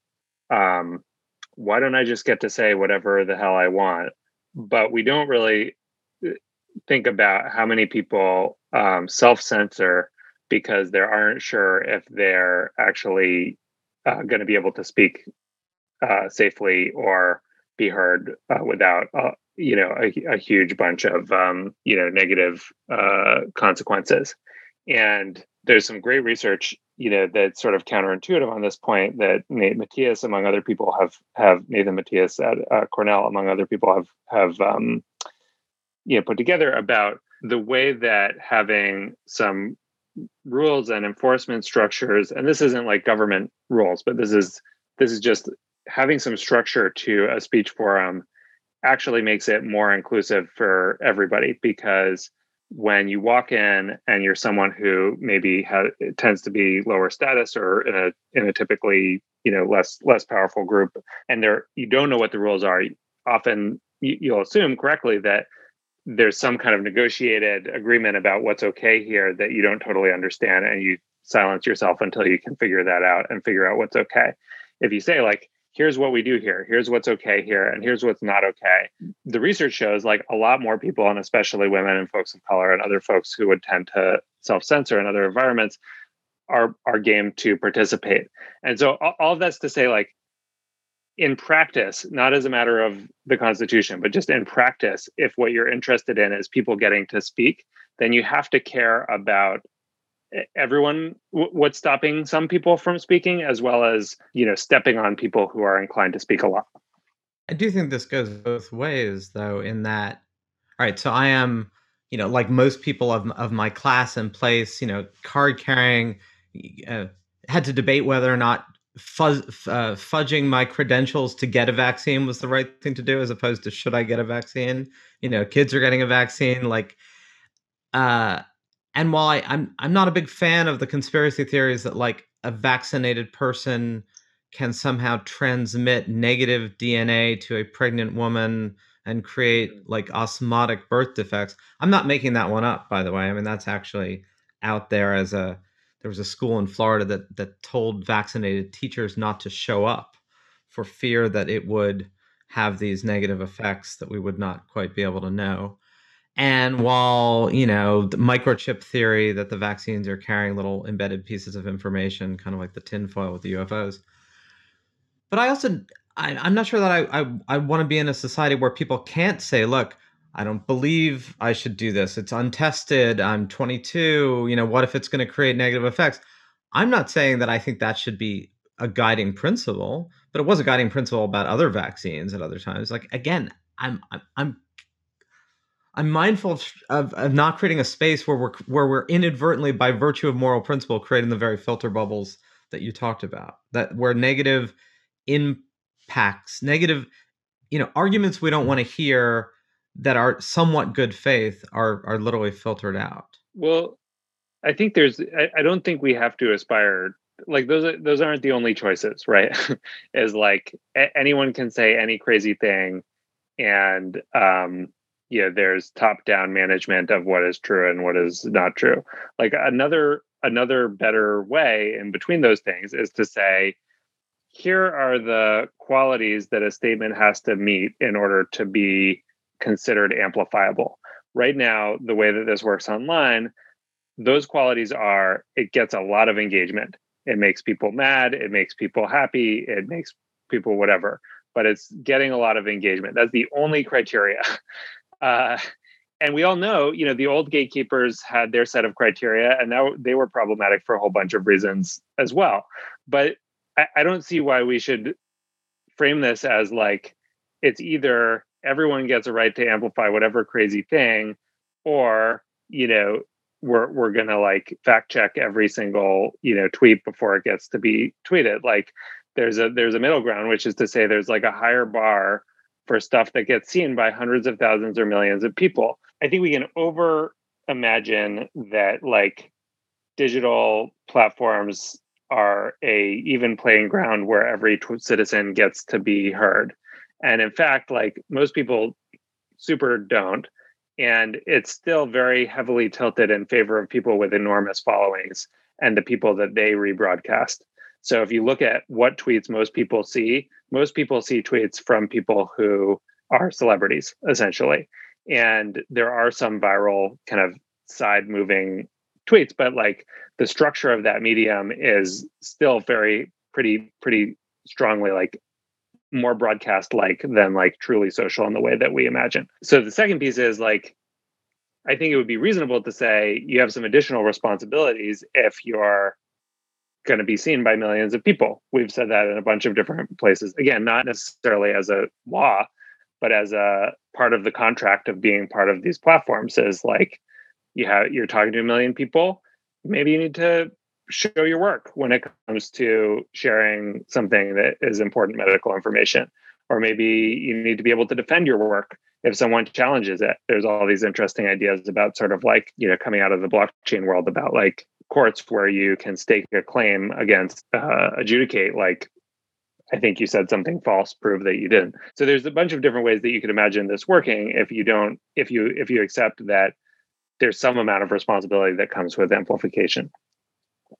Speaker 5: um, why don't I just get to say whatever the hell I want? But we don't really uh, think about how many people um, self censor because they aren't sure if they're actually uh, going to be able to speak uh, safely or be heard uh, without uh, you know a, a, huge bunch of um, you know negative uh, consequences. And there's some great research you know that's sort of counterintuitive on this point that Nate Matias, among other people, have have Nathan Matias at uh, Cornell, among other people, have have um, you know put together about the way that having some rules and enforcement structures, and this isn't like government rules, but this is this is just having some structure to a speech forum actually makes it more inclusive for everybody. Because when you walk in and you're someone who maybe has, tends to be lower status or in a in a typically you know less less powerful group and there you don't know what the rules are often you'll assume correctly that there's some kind of negotiated agreement about what's okay here that you don't totally understand and you silence yourself until you can figure that out and figure out what's okay. If you say like here's what we do here. Here's what's okay here and here's what's not okay the research shows like a lot more people and especially women and folks of color and other folks who would tend to self-censor in other environments are are game to participate. And so all of that's to say like in practice not as a matter of the constitution but just in practice if what you're interested in is people getting to speak then you have to care about everyone what's stopping some people from speaking as well as you know stepping on people who are inclined to speak a lot.
Speaker 3: I do think this goes both ways though in that all right so i am you know like most people of, of my class and place you know card carrying uh, had to debate whether or not fuzz, uh, fudging my credentials to get a vaccine was the right thing to do as opposed to should i get a vaccine you know kids are getting a vaccine like uh and while I, I'm I'm not a big fan of the conspiracy theories that like a vaccinated person can somehow transmit negative DNA to a pregnant woman and create mm-hmm. like osmotic birth defects. I'm not making that one up, by the way. I mean that's actually out there as a there was a school in Florida that that told vaccinated teachers not to show up for fear that it would have these negative effects that we would not quite be able to know. And while, you know, the microchip theory that the vaccines are carrying little embedded pieces of information, kind of like the tinfoil with the UFOs. But I also, I, am not sure that I, I, I want to be in a society where people can't say, look, I don't believe I should do this. It's untested. I'm 22. You know, what if it's going to create negative effects? I'm not saying that I think that should be a guiding principle, but it was a guiding principle about other vaccines at other times. Like again, I'm I'm, I'm mindful of, of, of, not creating a space where we're where we're inadvertently, by virtue of moral principle, creating the very filter bubbles that you talked about. That where negative impacts, negative, you know, arguments we don't want to hear that are somewhat good faith are are literally filtered out.
Speaker 5: Well, I think there's. I, I don't think we have to aspire like those those aren't the only choices, right? Is like a- anyone can say any crazy thing, and um you know there's top down management of what is true and what is not true like another another better way in between those things is to say here are the qualities that a statement has to meet in order to be considered amplifiable. Right now the way that this works online those qualities are it gets a lot of engagement. It makes people mad it makes people happy it makes people whatever but it's getting a lot of engagement. That's the only criteria. Uh, and we all know, you know, the old gatekeepers had their set of criteria, and now they were problematic for a whole bunch of reasons as well. But I, I don't see why we should frame this as like it's either everyone gets a right to amplify whatever crazy thing, or you know, we're we're gonna like fact check every single you know tweet before it gets to be tweeted. Like there's a there's a middle ground, which is to say there's like a higher bar for stuff that gets seen by hundreds of thousands or millions of people. I think we can over imagine that like digital platforms are a even playing ground where every t- citizen gets to be heard. And in fact, like most people super don't. And it's still very heavily tilted in favor of people with enormous followings and the people that they rebroadcast. So if you look at what tweets most people see, most people see tweets from people who are celebrities, essentially. And there are some viral kind of side moving tweets, but like the structure of that medium is still very pretty, pretty strongly like more broadcast like than like truly social in the way that we imagine. So the second piece is like I think it would be reasonable to say you have some additional responsibilities if you're going to be seen by millions of people. We've said that in a bunch of different places. Again, not necessarily as a law, but as a part of the contract of being part of these platforms is like you have you're talking to a million people, maybe you need to show your work when it comes to sharing something that is important medical information. Or maybe you need to be able to defend your work if someone challenges it. There's all these interesting ideas about sort of like you know coming out of the blockchain world about like courts where you can stake a claim against uh, adjudicate like i think you said something false prove that you didn't. So there's a bunch of different ways that you could imagine this working if you don't if you if you accept that there's some amount of responsibility that comes with amplification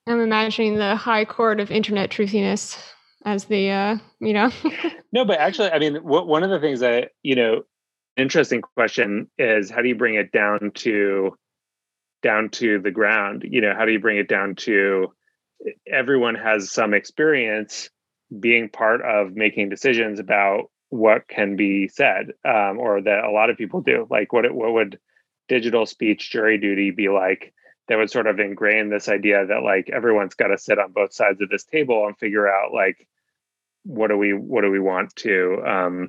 Speaker 4: I'm imagining the high court of internet truthiness as the, uh, you know.
Speaker 5: no, but actually, I mean, one of the things that, you know, interesting question is how do you bring it down to down to the ground? You know how do you bring it down to everyone has some experience being part of making decisions about what can be said um, or that a lot of people do. Like what what would digital speech jury duty be like that would sort of ingrain this idea that like everyone's got to sit on both sides of this table and figure out like what do we what do we want to um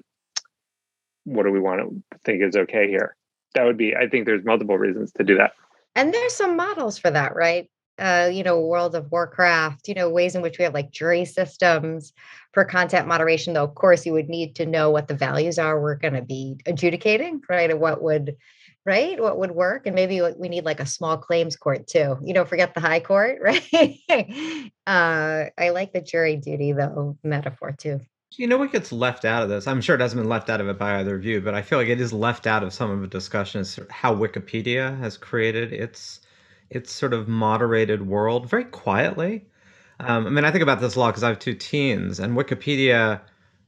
Speaker 5: what do we want to think is okay here? That would be i think there's multiple reasons to do that.
Speaker 6: And there's some models for that right? Uh, you know, World of Warcraft, you know, ways in which we have like jury systems for content moderation, though, of course, you would need to know what the values are we're going to be adjudicating, right? And what would right? What would work? And maybe we need like a small claims court too. You know, forget the high court, right? uh, I like the jury duty though metaphor too.
Speaker 3: You know what gets left out of this? I'm sure it hasn't been left out of it by either of you, but I feel like it is left out of some of the discussion is how Wikipedia has created its its sort of moderated world very quietly. Um, I mean, I think about this a lot because I have two teens, and Wikipedia,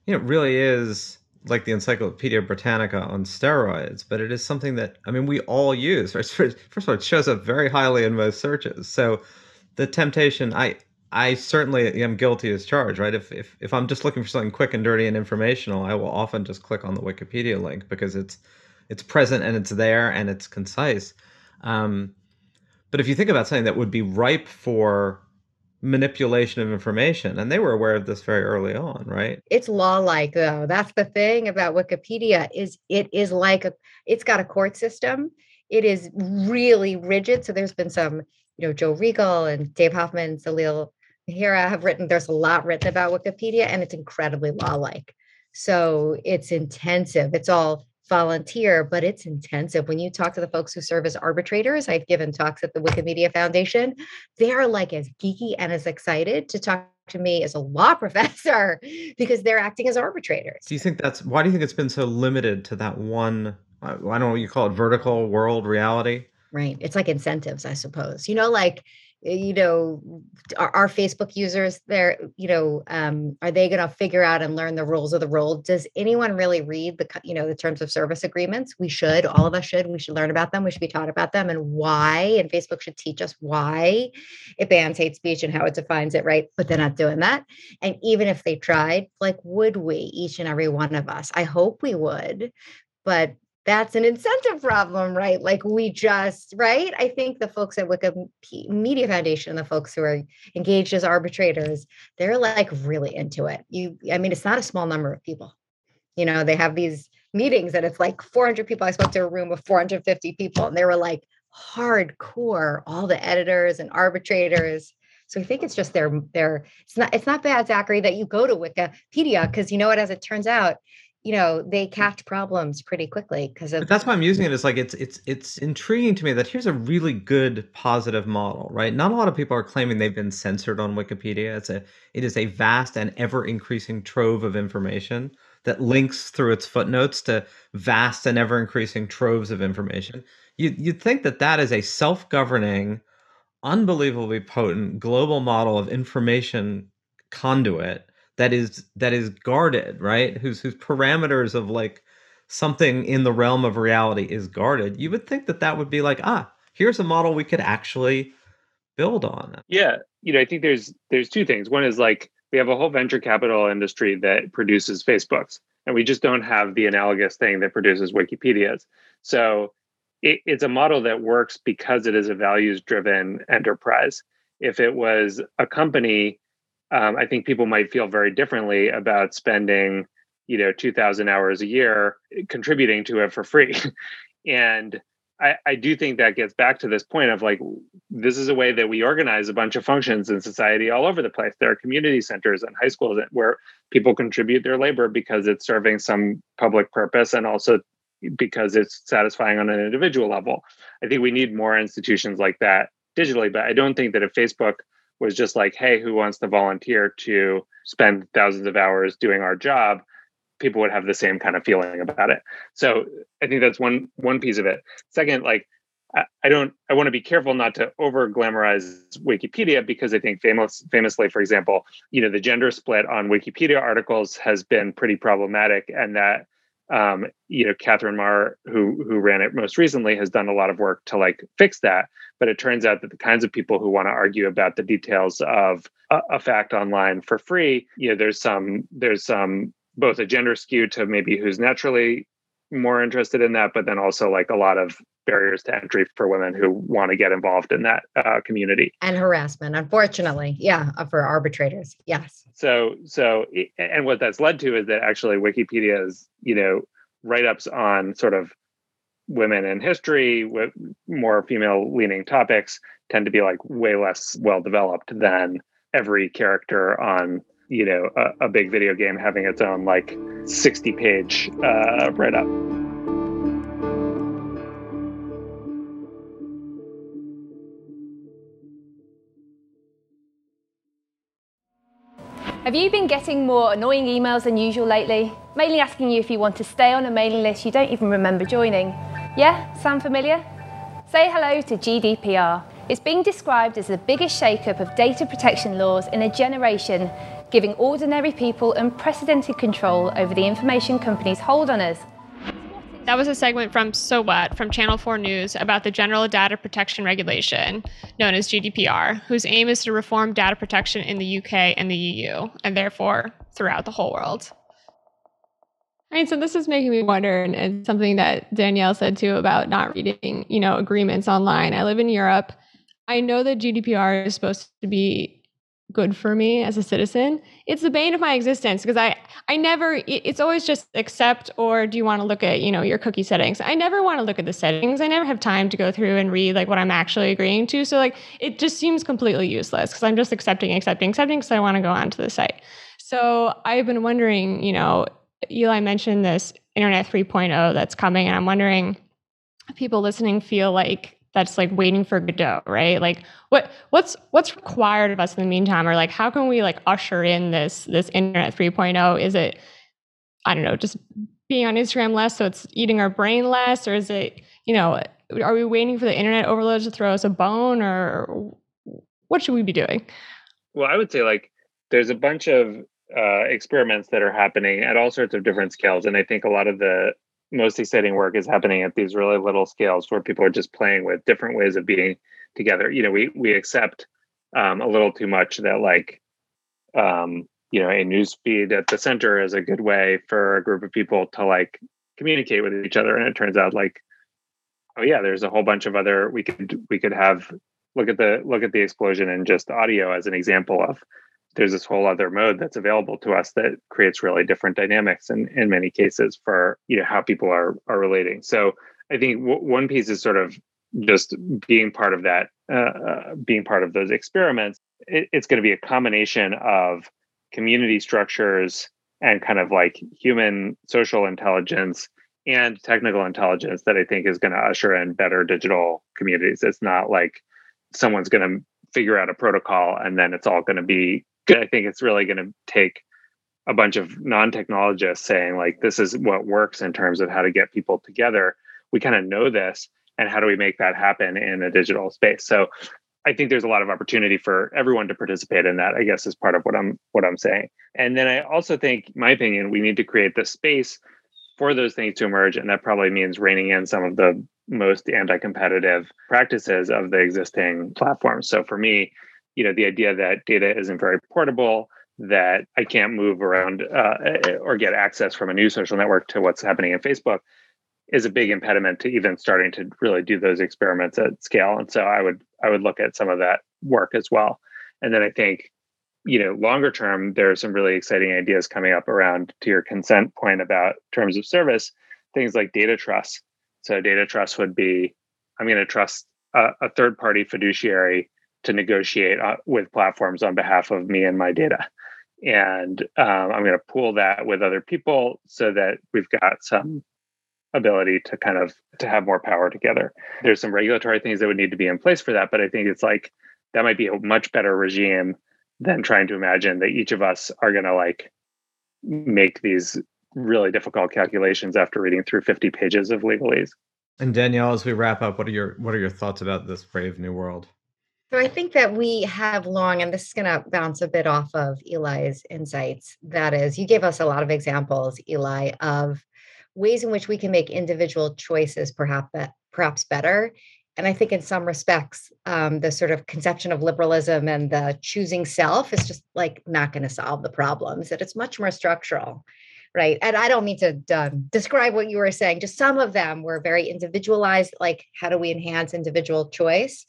Speaker 3: you know, really is like the Encyclopedia Britannica on steroids, but it is something that I mean we all use. Right? First of all, it shows up very highly in most searches. So the temptation, I I certainly am guilty as charged. Right? If if if I'm just looking for something quick and dirty and informational, I will often just click on the Wikipedia link because it's it's present and it's there and it's concise. Um, but if you think about something that would be ripe for manipulation of information and they were aware of this very early on right?
Speaker 6: It's law like though that's the thing about wikipedia is it is like a it's got a court system. It is really rigid. So there's been some you know Joe Reagle and dave hoffman salil Mehra have written there's a lot written about wikipedia and it's incredibly law like so it's intensive. It's all volunteer, but it's intensive. When you talk to the folks who serve as arbitrators, I've given talks at the Wikimedia Foundation. They're like as geeky and as excited to talk to me as a law professor because they're acting as arbitrators.
Speaker 3: Do you think that's why do you think it's been so limited to that one? Uh, I don't know what you call it, vertical world reality.
Speaker 6: Right. It's like incentives, I suppose. You know, like you know our, are facebook users there you know um, are they going to figure out and learn the rules of the road? Does anyone really read the you know the terms of service agreements? We should all of us should we should learn about them we should be taught about them and why and facebook should teach us why it bans hate speech and how it defines it right? But they're not doing that. And even if they tried like would we each and every one of us? I hope we would but that's an incentive problem, right? Like we just, right? I think the folks at Wikimedia Foundation, the folks who are engaged as arbitrators, they're like really into it. You, I mean, it's not a small number of people. You know, they have these meetings and it's like 400 people. I spoke to a room of 450 people and they were like hardcore, all the editors and arbitrators. So I think it's just their their it's not it's not bad, Zachary, that you go to Wikipedia because you know what, as it turns out, you know they hmm. catch problems pretty quickly because of
Speaker 3: But that's why I'm using it. It's like it's it's it's intriguing to me that here's a really good positive model, right? Not a lot of people are claiming they've been censored on Wikipedia. It's a it is a vast and ever increasing trove of information that links through its footnotes to vast and ever increasing troves of information. You you'd think that that is a self-governing, unbelievably potent global model of information conduit that is that is guarded, right? Whose whose parameters of like something in the realm of reality is guarded. You would think that that would be like, ah, here's a model we could actually build on.
Speaker 5: Yeah, you know, I think there's there's two things. One is like we have a whole venture capital industry that produces Facebooks, and we just don't have the analogous thing that produces Wikipedias. So it, it's a model that works because it is a values driven enterprise. If it was a company, um, I think people might feel very differently about spending, you know, 2,000 hours a year contributing to it for free. and I, I do think that gets back to this point of like, this is a way that we organize a bunch of functions in society all over the place. There are community centers and high schools where people contribute their labor because it's serving some public purpose and also because it's satisfying on an individual level. I think we need more institutions like that digitally, but I don't think that if Facebook was just like, hey, who wants to volunteer to spend thousands of hours doing our job? People would have the same kind of feeling about it. So I think that's one one piece of it. Second, like I, I don't I want to be careful not to over glamorize Wikipedia because I think famous famously, for example, you know, the gender split on Wikipedia articles has been pretty problematic and that um, you know, Katherine Maher, who who ran it most recently, has done a lot of work to like fix that. But it turns out that the kinds of people who want to argue about the details of a, a fact online for free, you know, there's some there's some both a gender skew to maybe who's naturally more interested in that, but then also like a lot of barriers to entry for women who want to get involved in that uh, community.
Speaker 6: And harassment unfortunately yeah uh, for arbitrators yes.
Speaker 5: So so and what that's led to is that actually wikipedia's you know write-ups on sort of women in history with more female leaning topics tend to be like way less well developed than every character on you know a, a big video game having its own like 60 page uh, write-up
Speaker 18: Have you been getting more annoying emails than usual lately? Mainly asking you if you want to stay on a mailing list you don't even remember joining. Yeah, sound familiar? Say hello to GDPR. It's being described as the biggest shake-up of data protection laws in a generation, giving ordinary people unprecedented control over the information companies hold on us.
Speaker 4: That was a segment from So What from Channel 4 News about the General Data Protection Regulation, known as GDPR, whose aim is to reform data protection in the UK and the EU, and therefore throughout the whole world. I mean, so this is making me wonder, and, and something that Danielle said too about not reading, you know, agreements online. I live in Europe. I know that GDPR is supposed to be good for me as a citizen it's the bane of my existence because i i never it's always just accept or do you want to look at you know your cookie settings? I never want to look at the settings i never have time to go through and read like what i'm actually agreeing to so like it just seems completely useless because i'm just accepting accepting accepting because i want to go onto the site. So i've been wondering you know eli mentioned this internet 3.0 that's coming and i'm wondering people listening feel like that's like waiting for Godot, right? Like what what's what's required of us in the meantime, or like how can we like usher in this this internet 3.0? Is it I don't know, just being on Instagram less, so it's eating our brain less, or is it you know are we waiting for the internet overload to throw us a bone, or what should we be doing?
Speaker 5: Well, I would say like there's a bunch of uh, experiments that are happening at all sorts of different scales, and I think a lot of the most exciting work is happening at these really little scales where people are just playing with different ways of being together. You know, we we accept um, a little too much that like um, you know a news feed at the center is a good way for a group of people to like communicate with each other, and it turns out like oh yeah, there's a whole bunch of other we could we could have look at the look at the explosion and just audio as an example of there's this whole other mode that's available to us that creates really different dynamics in, in many cases for you know how people are are relating so i think w- one piece is sort of just being part of that uh, uh being part of those experiments it, it's going to be a combination of community structures and kind of like human social intelligence and technical intelligence that I think is going to usher in better digital communities. It's not like someone's going to figure out a protocol and then it's all going to be. I think it's really going to take a bunch of non-technologists saying like this is what works in terms of how to get people together. We kind of know this and how do we make that happen in a digital space? So I think there's a lot of opportunity for everyone to participate in that. I guess is part of what I'm what I'm saying. And then I also think, my opinion, we need to create the space for those things to emerge, and that probably means reining in some of the most anti-competitive practices of the existing platforms. So for me, you know, the idea that data isn't very portable, that I can't move around uh, or get access from a new social network to what's happening in Facebook is a big impediment to even starting to really do those experiments at scale. And so I would I would look at some of that work as well. And then I think, you know, longer term, there are some really exciting ideas coming up around to your consent point about terms of service, things like data trust. So data trust would be, I'm going to trust a, a third party fiduciary to negotiate uh, with platforms on behalf of me and my data. And um, I'm going to pool that with other people so that we've got some ability to kind of to have more power together. There's some regulatory things that would need to be in place for that, but I think it's like that might be a much better regime than trying to imagine that each of us are going to like make these really difficult calculations after reading through 50 pages of legalese.
Speaker 3: And Danielle, as we wrap up, what are your what are your thoughts about this brave new world?
Speaker 6: So I think that we have long, and this is going to bounce a bit off of Eli's insights. That is, you gave us a lot of examples, Eli, of ways in which we can make individual choices perhaps perhaps better and i think in some respects um, the sort of conception of liberalism and the choosing self is just like not going to solve the problems that it's much more structural right and i don't mean to um, describe what you were saying just some of them were very individualized like how do we enhance individual choice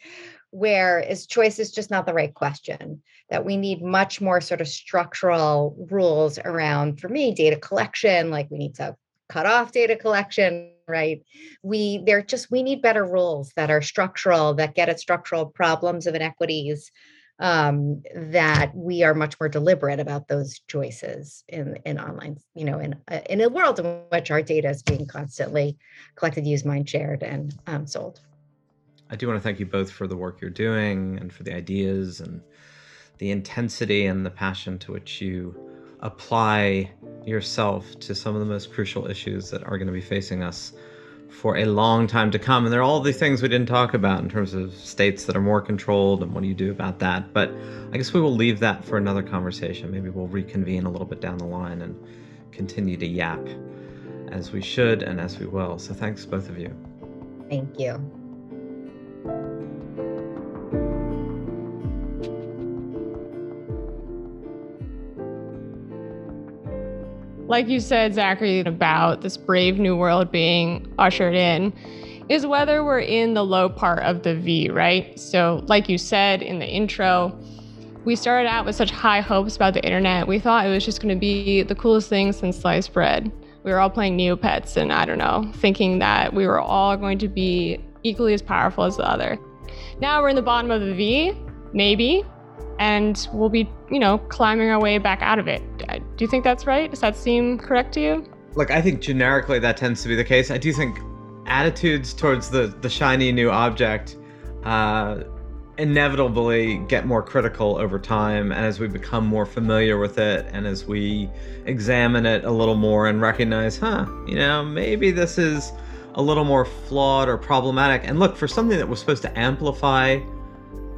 Speaker 6: where is choice is just not the right question that we need much more sort of structural rules around for me data collection like we need to cut off data collection right? We they're just we need better rules that are structural that get at structural problems of inequities um, that we are much more deliberate about those choices in in online you know in uh, in a world in which our data is being constantly collected used mined shared and um, sold
Speaker 3: i do want to thank you both for the work you're doing and for the ideas and the intensity and the passion to which you apply yourself to some of the most crucial issues that are going to be facing us for a long time to come. And there are all the things we didn't talk about in terms of states that are more controlled and what do you do about that. But I guess we will leave that for another conversation. Maybe we'll reconvene a little bit down the line and continue to yap as we should and as we will. So thanks, both of you.
Speaker 6: Thank you.
Speaker 4: Like you said, Zachary, about this brave new world being ushered in, is whether we're in the low part of the V, right? So, like you said in the intro, we started out with such high hopes about the internet. We thought it was just going to be the coolest thing since sliced bread. We were all playing Neopets and I don't know, thinking that we were all going to be equally as powerful as the other. Now we're in the bottom of the V, maybe, and we'll be, you know, climbing our way back out of it. Do you think that's right? Does that seem correct to you?
Speaker 3: Look, I think generically that tends to be the case. I do think attitudes towards the the shiny new object uh, inevitably get more critical over time and as we become more familiar with it and as we examine it a little more and recognize, huh, you know, maybe this is a little more flawed or problematic. And look, for something that was supposed to amplify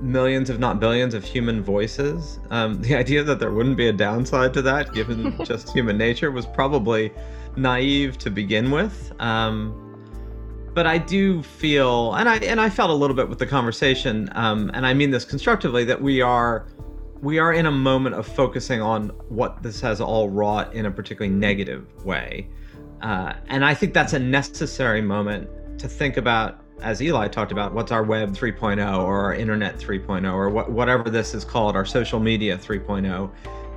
Speaker 3: millions, if not billions, of human voices. Um, the idea that there wouldn't be a downside to that, given just human nature, was probably naive to begin with. Um, but I do feel, and I and I felt a little bit with the conversation, um, and I mean this constructively, that we are we are in a moment of focusing on what this has all wrought in a particularly negative way, uh, and I think that's a necessary moment to think about as Eli talked about, what's our web 3.0 or our internet 3.0 or what, whatever this is called, our social media 3.0,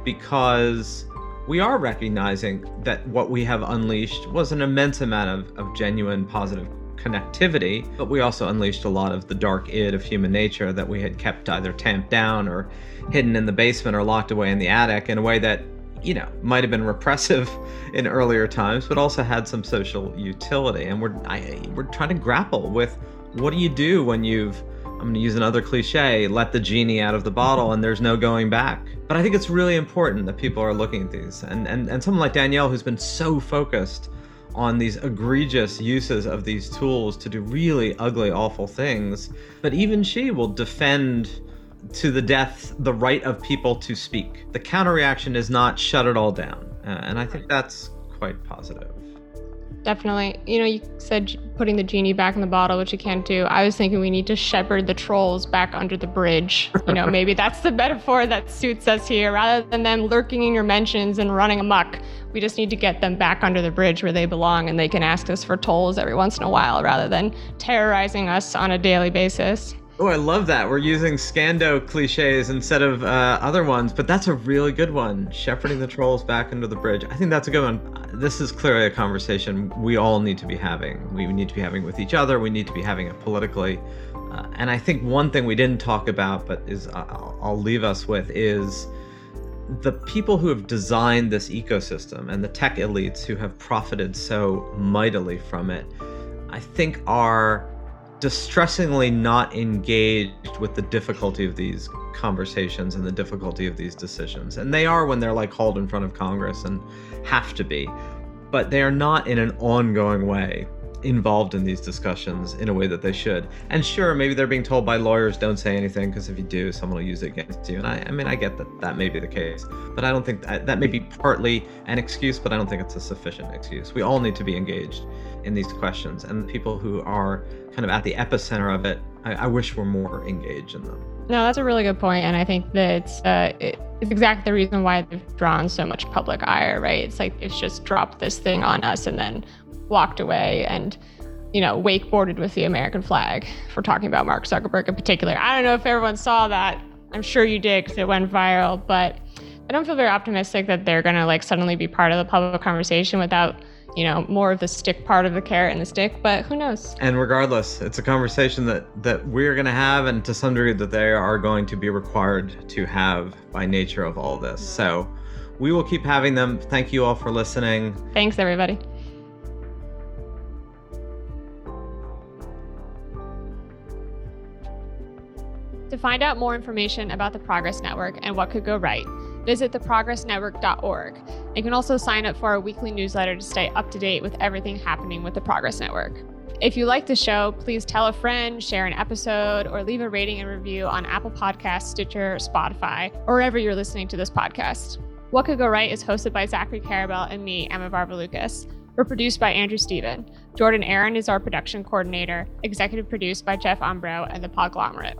Speaker 3: because we are recognizing that what we have unleashed was an immense amount of, of genuine positive connectivity, but we also unleashed a lot of the dark id of human nature that we had kept either tamped down or hidden in the basement or locked away in the attic in a way that you know, might have been repressive in earlier times, but also had some social utility. And we're I, we're trying to grapple with what do you do when you've I'm going to use another cliche, let the genie out of the bottle and there's no going back. But I think it's really important that people are looking at these. And and, and someone like Danielle who's been so focused on these egregious uses of these tools to do really ugly, awful things. But even she will defend to the death the right of people to speak. The counter reaction is not shut it all down. Uh, and I think that's quite positive.
Speaker 4: Definitely. You know, you said putting the genie back in the bottle, which you can't do. I was thinking we need to shepherd the trolls back under the bridge. You know, maybe that's the metaphor that suits us here. Rather than them lurking in your mentions and running amok, we just need to get them back under the bridge where they belong and they can ask us for tolls every once in a while rather than terrorizing us on a daily basis.
Speaker 3: Oh, I love that. We're using Scando cliches instead of uh, other ones, but that's a really good one. Shepherding the trolls back under the bridge. I think that's a good one. This is clearly a conversation we all need to be having. We need to be having with each other. We need to be having it politically. Uh, and I think one thing we didn't talk about, but is uh, I'll leave us with, is the people who have designed this ecosystem and the tech elites who have profited so mightily from it. I think are distressingly not engaged with the difficulty of these conversations and the difficulty of these decisions. And they are when they're like hauled in front of Congress and have to be, but they are not in an ongoing way involved in these discussions in a way that they should. And sure, maybe they're being told by lawyers, don't say anything, because if you do, someone will use it against you. And I, I mean, I get that that may be the case, but I don't think that, that may be partly an excuse, but I don't think it's a sufficient excuse. We all need to be engaged in these questions. And the people who are kind of at the epicenter of it, I, I wish we were more engaged in them.
Speaker 4: No, that's a really good point, and I think that uh, it, it's exactly the reason why they've drawn so much public ire, right? It's like it's just dropped this thing on us, and then walked away and you know wakeboarded with the American flag for talking about Mark Zuckerberg in particular. I don't know if everyone saw that. I'm sure you did because it went viral, but I don't feel very optimistic that they're gonna like suddenly be part of the public conversation without you know more of the stick part of the carrot and the stick but who knows?
Speaker 3: And regardless it's a conversation that that we're going to have and to some degree that they are going to be required to have by nature of all this. So we will keep having them. Thank you all for listening.
Speaker 4: Thanks everybody To find out more information about the Progress Network and what could go right, visit theprogressnetwork.org. You can also sign up for our weekly newsletter to stay up to date with everything happening with the Progress Network. If you like the show, please tell a friend, share an episode, or leave a rating and review on Apple Podcasts, Stitcher, Spotify, or wherever you're listening to this podcast. What Could Go Right is hosted by Zachary Karabell and me, Emma Varvaloucas. We're produced by Andrew Steven. Jordan Aaron is our production coordinator, executive produced by Jeff Umbro and the Podglomerate.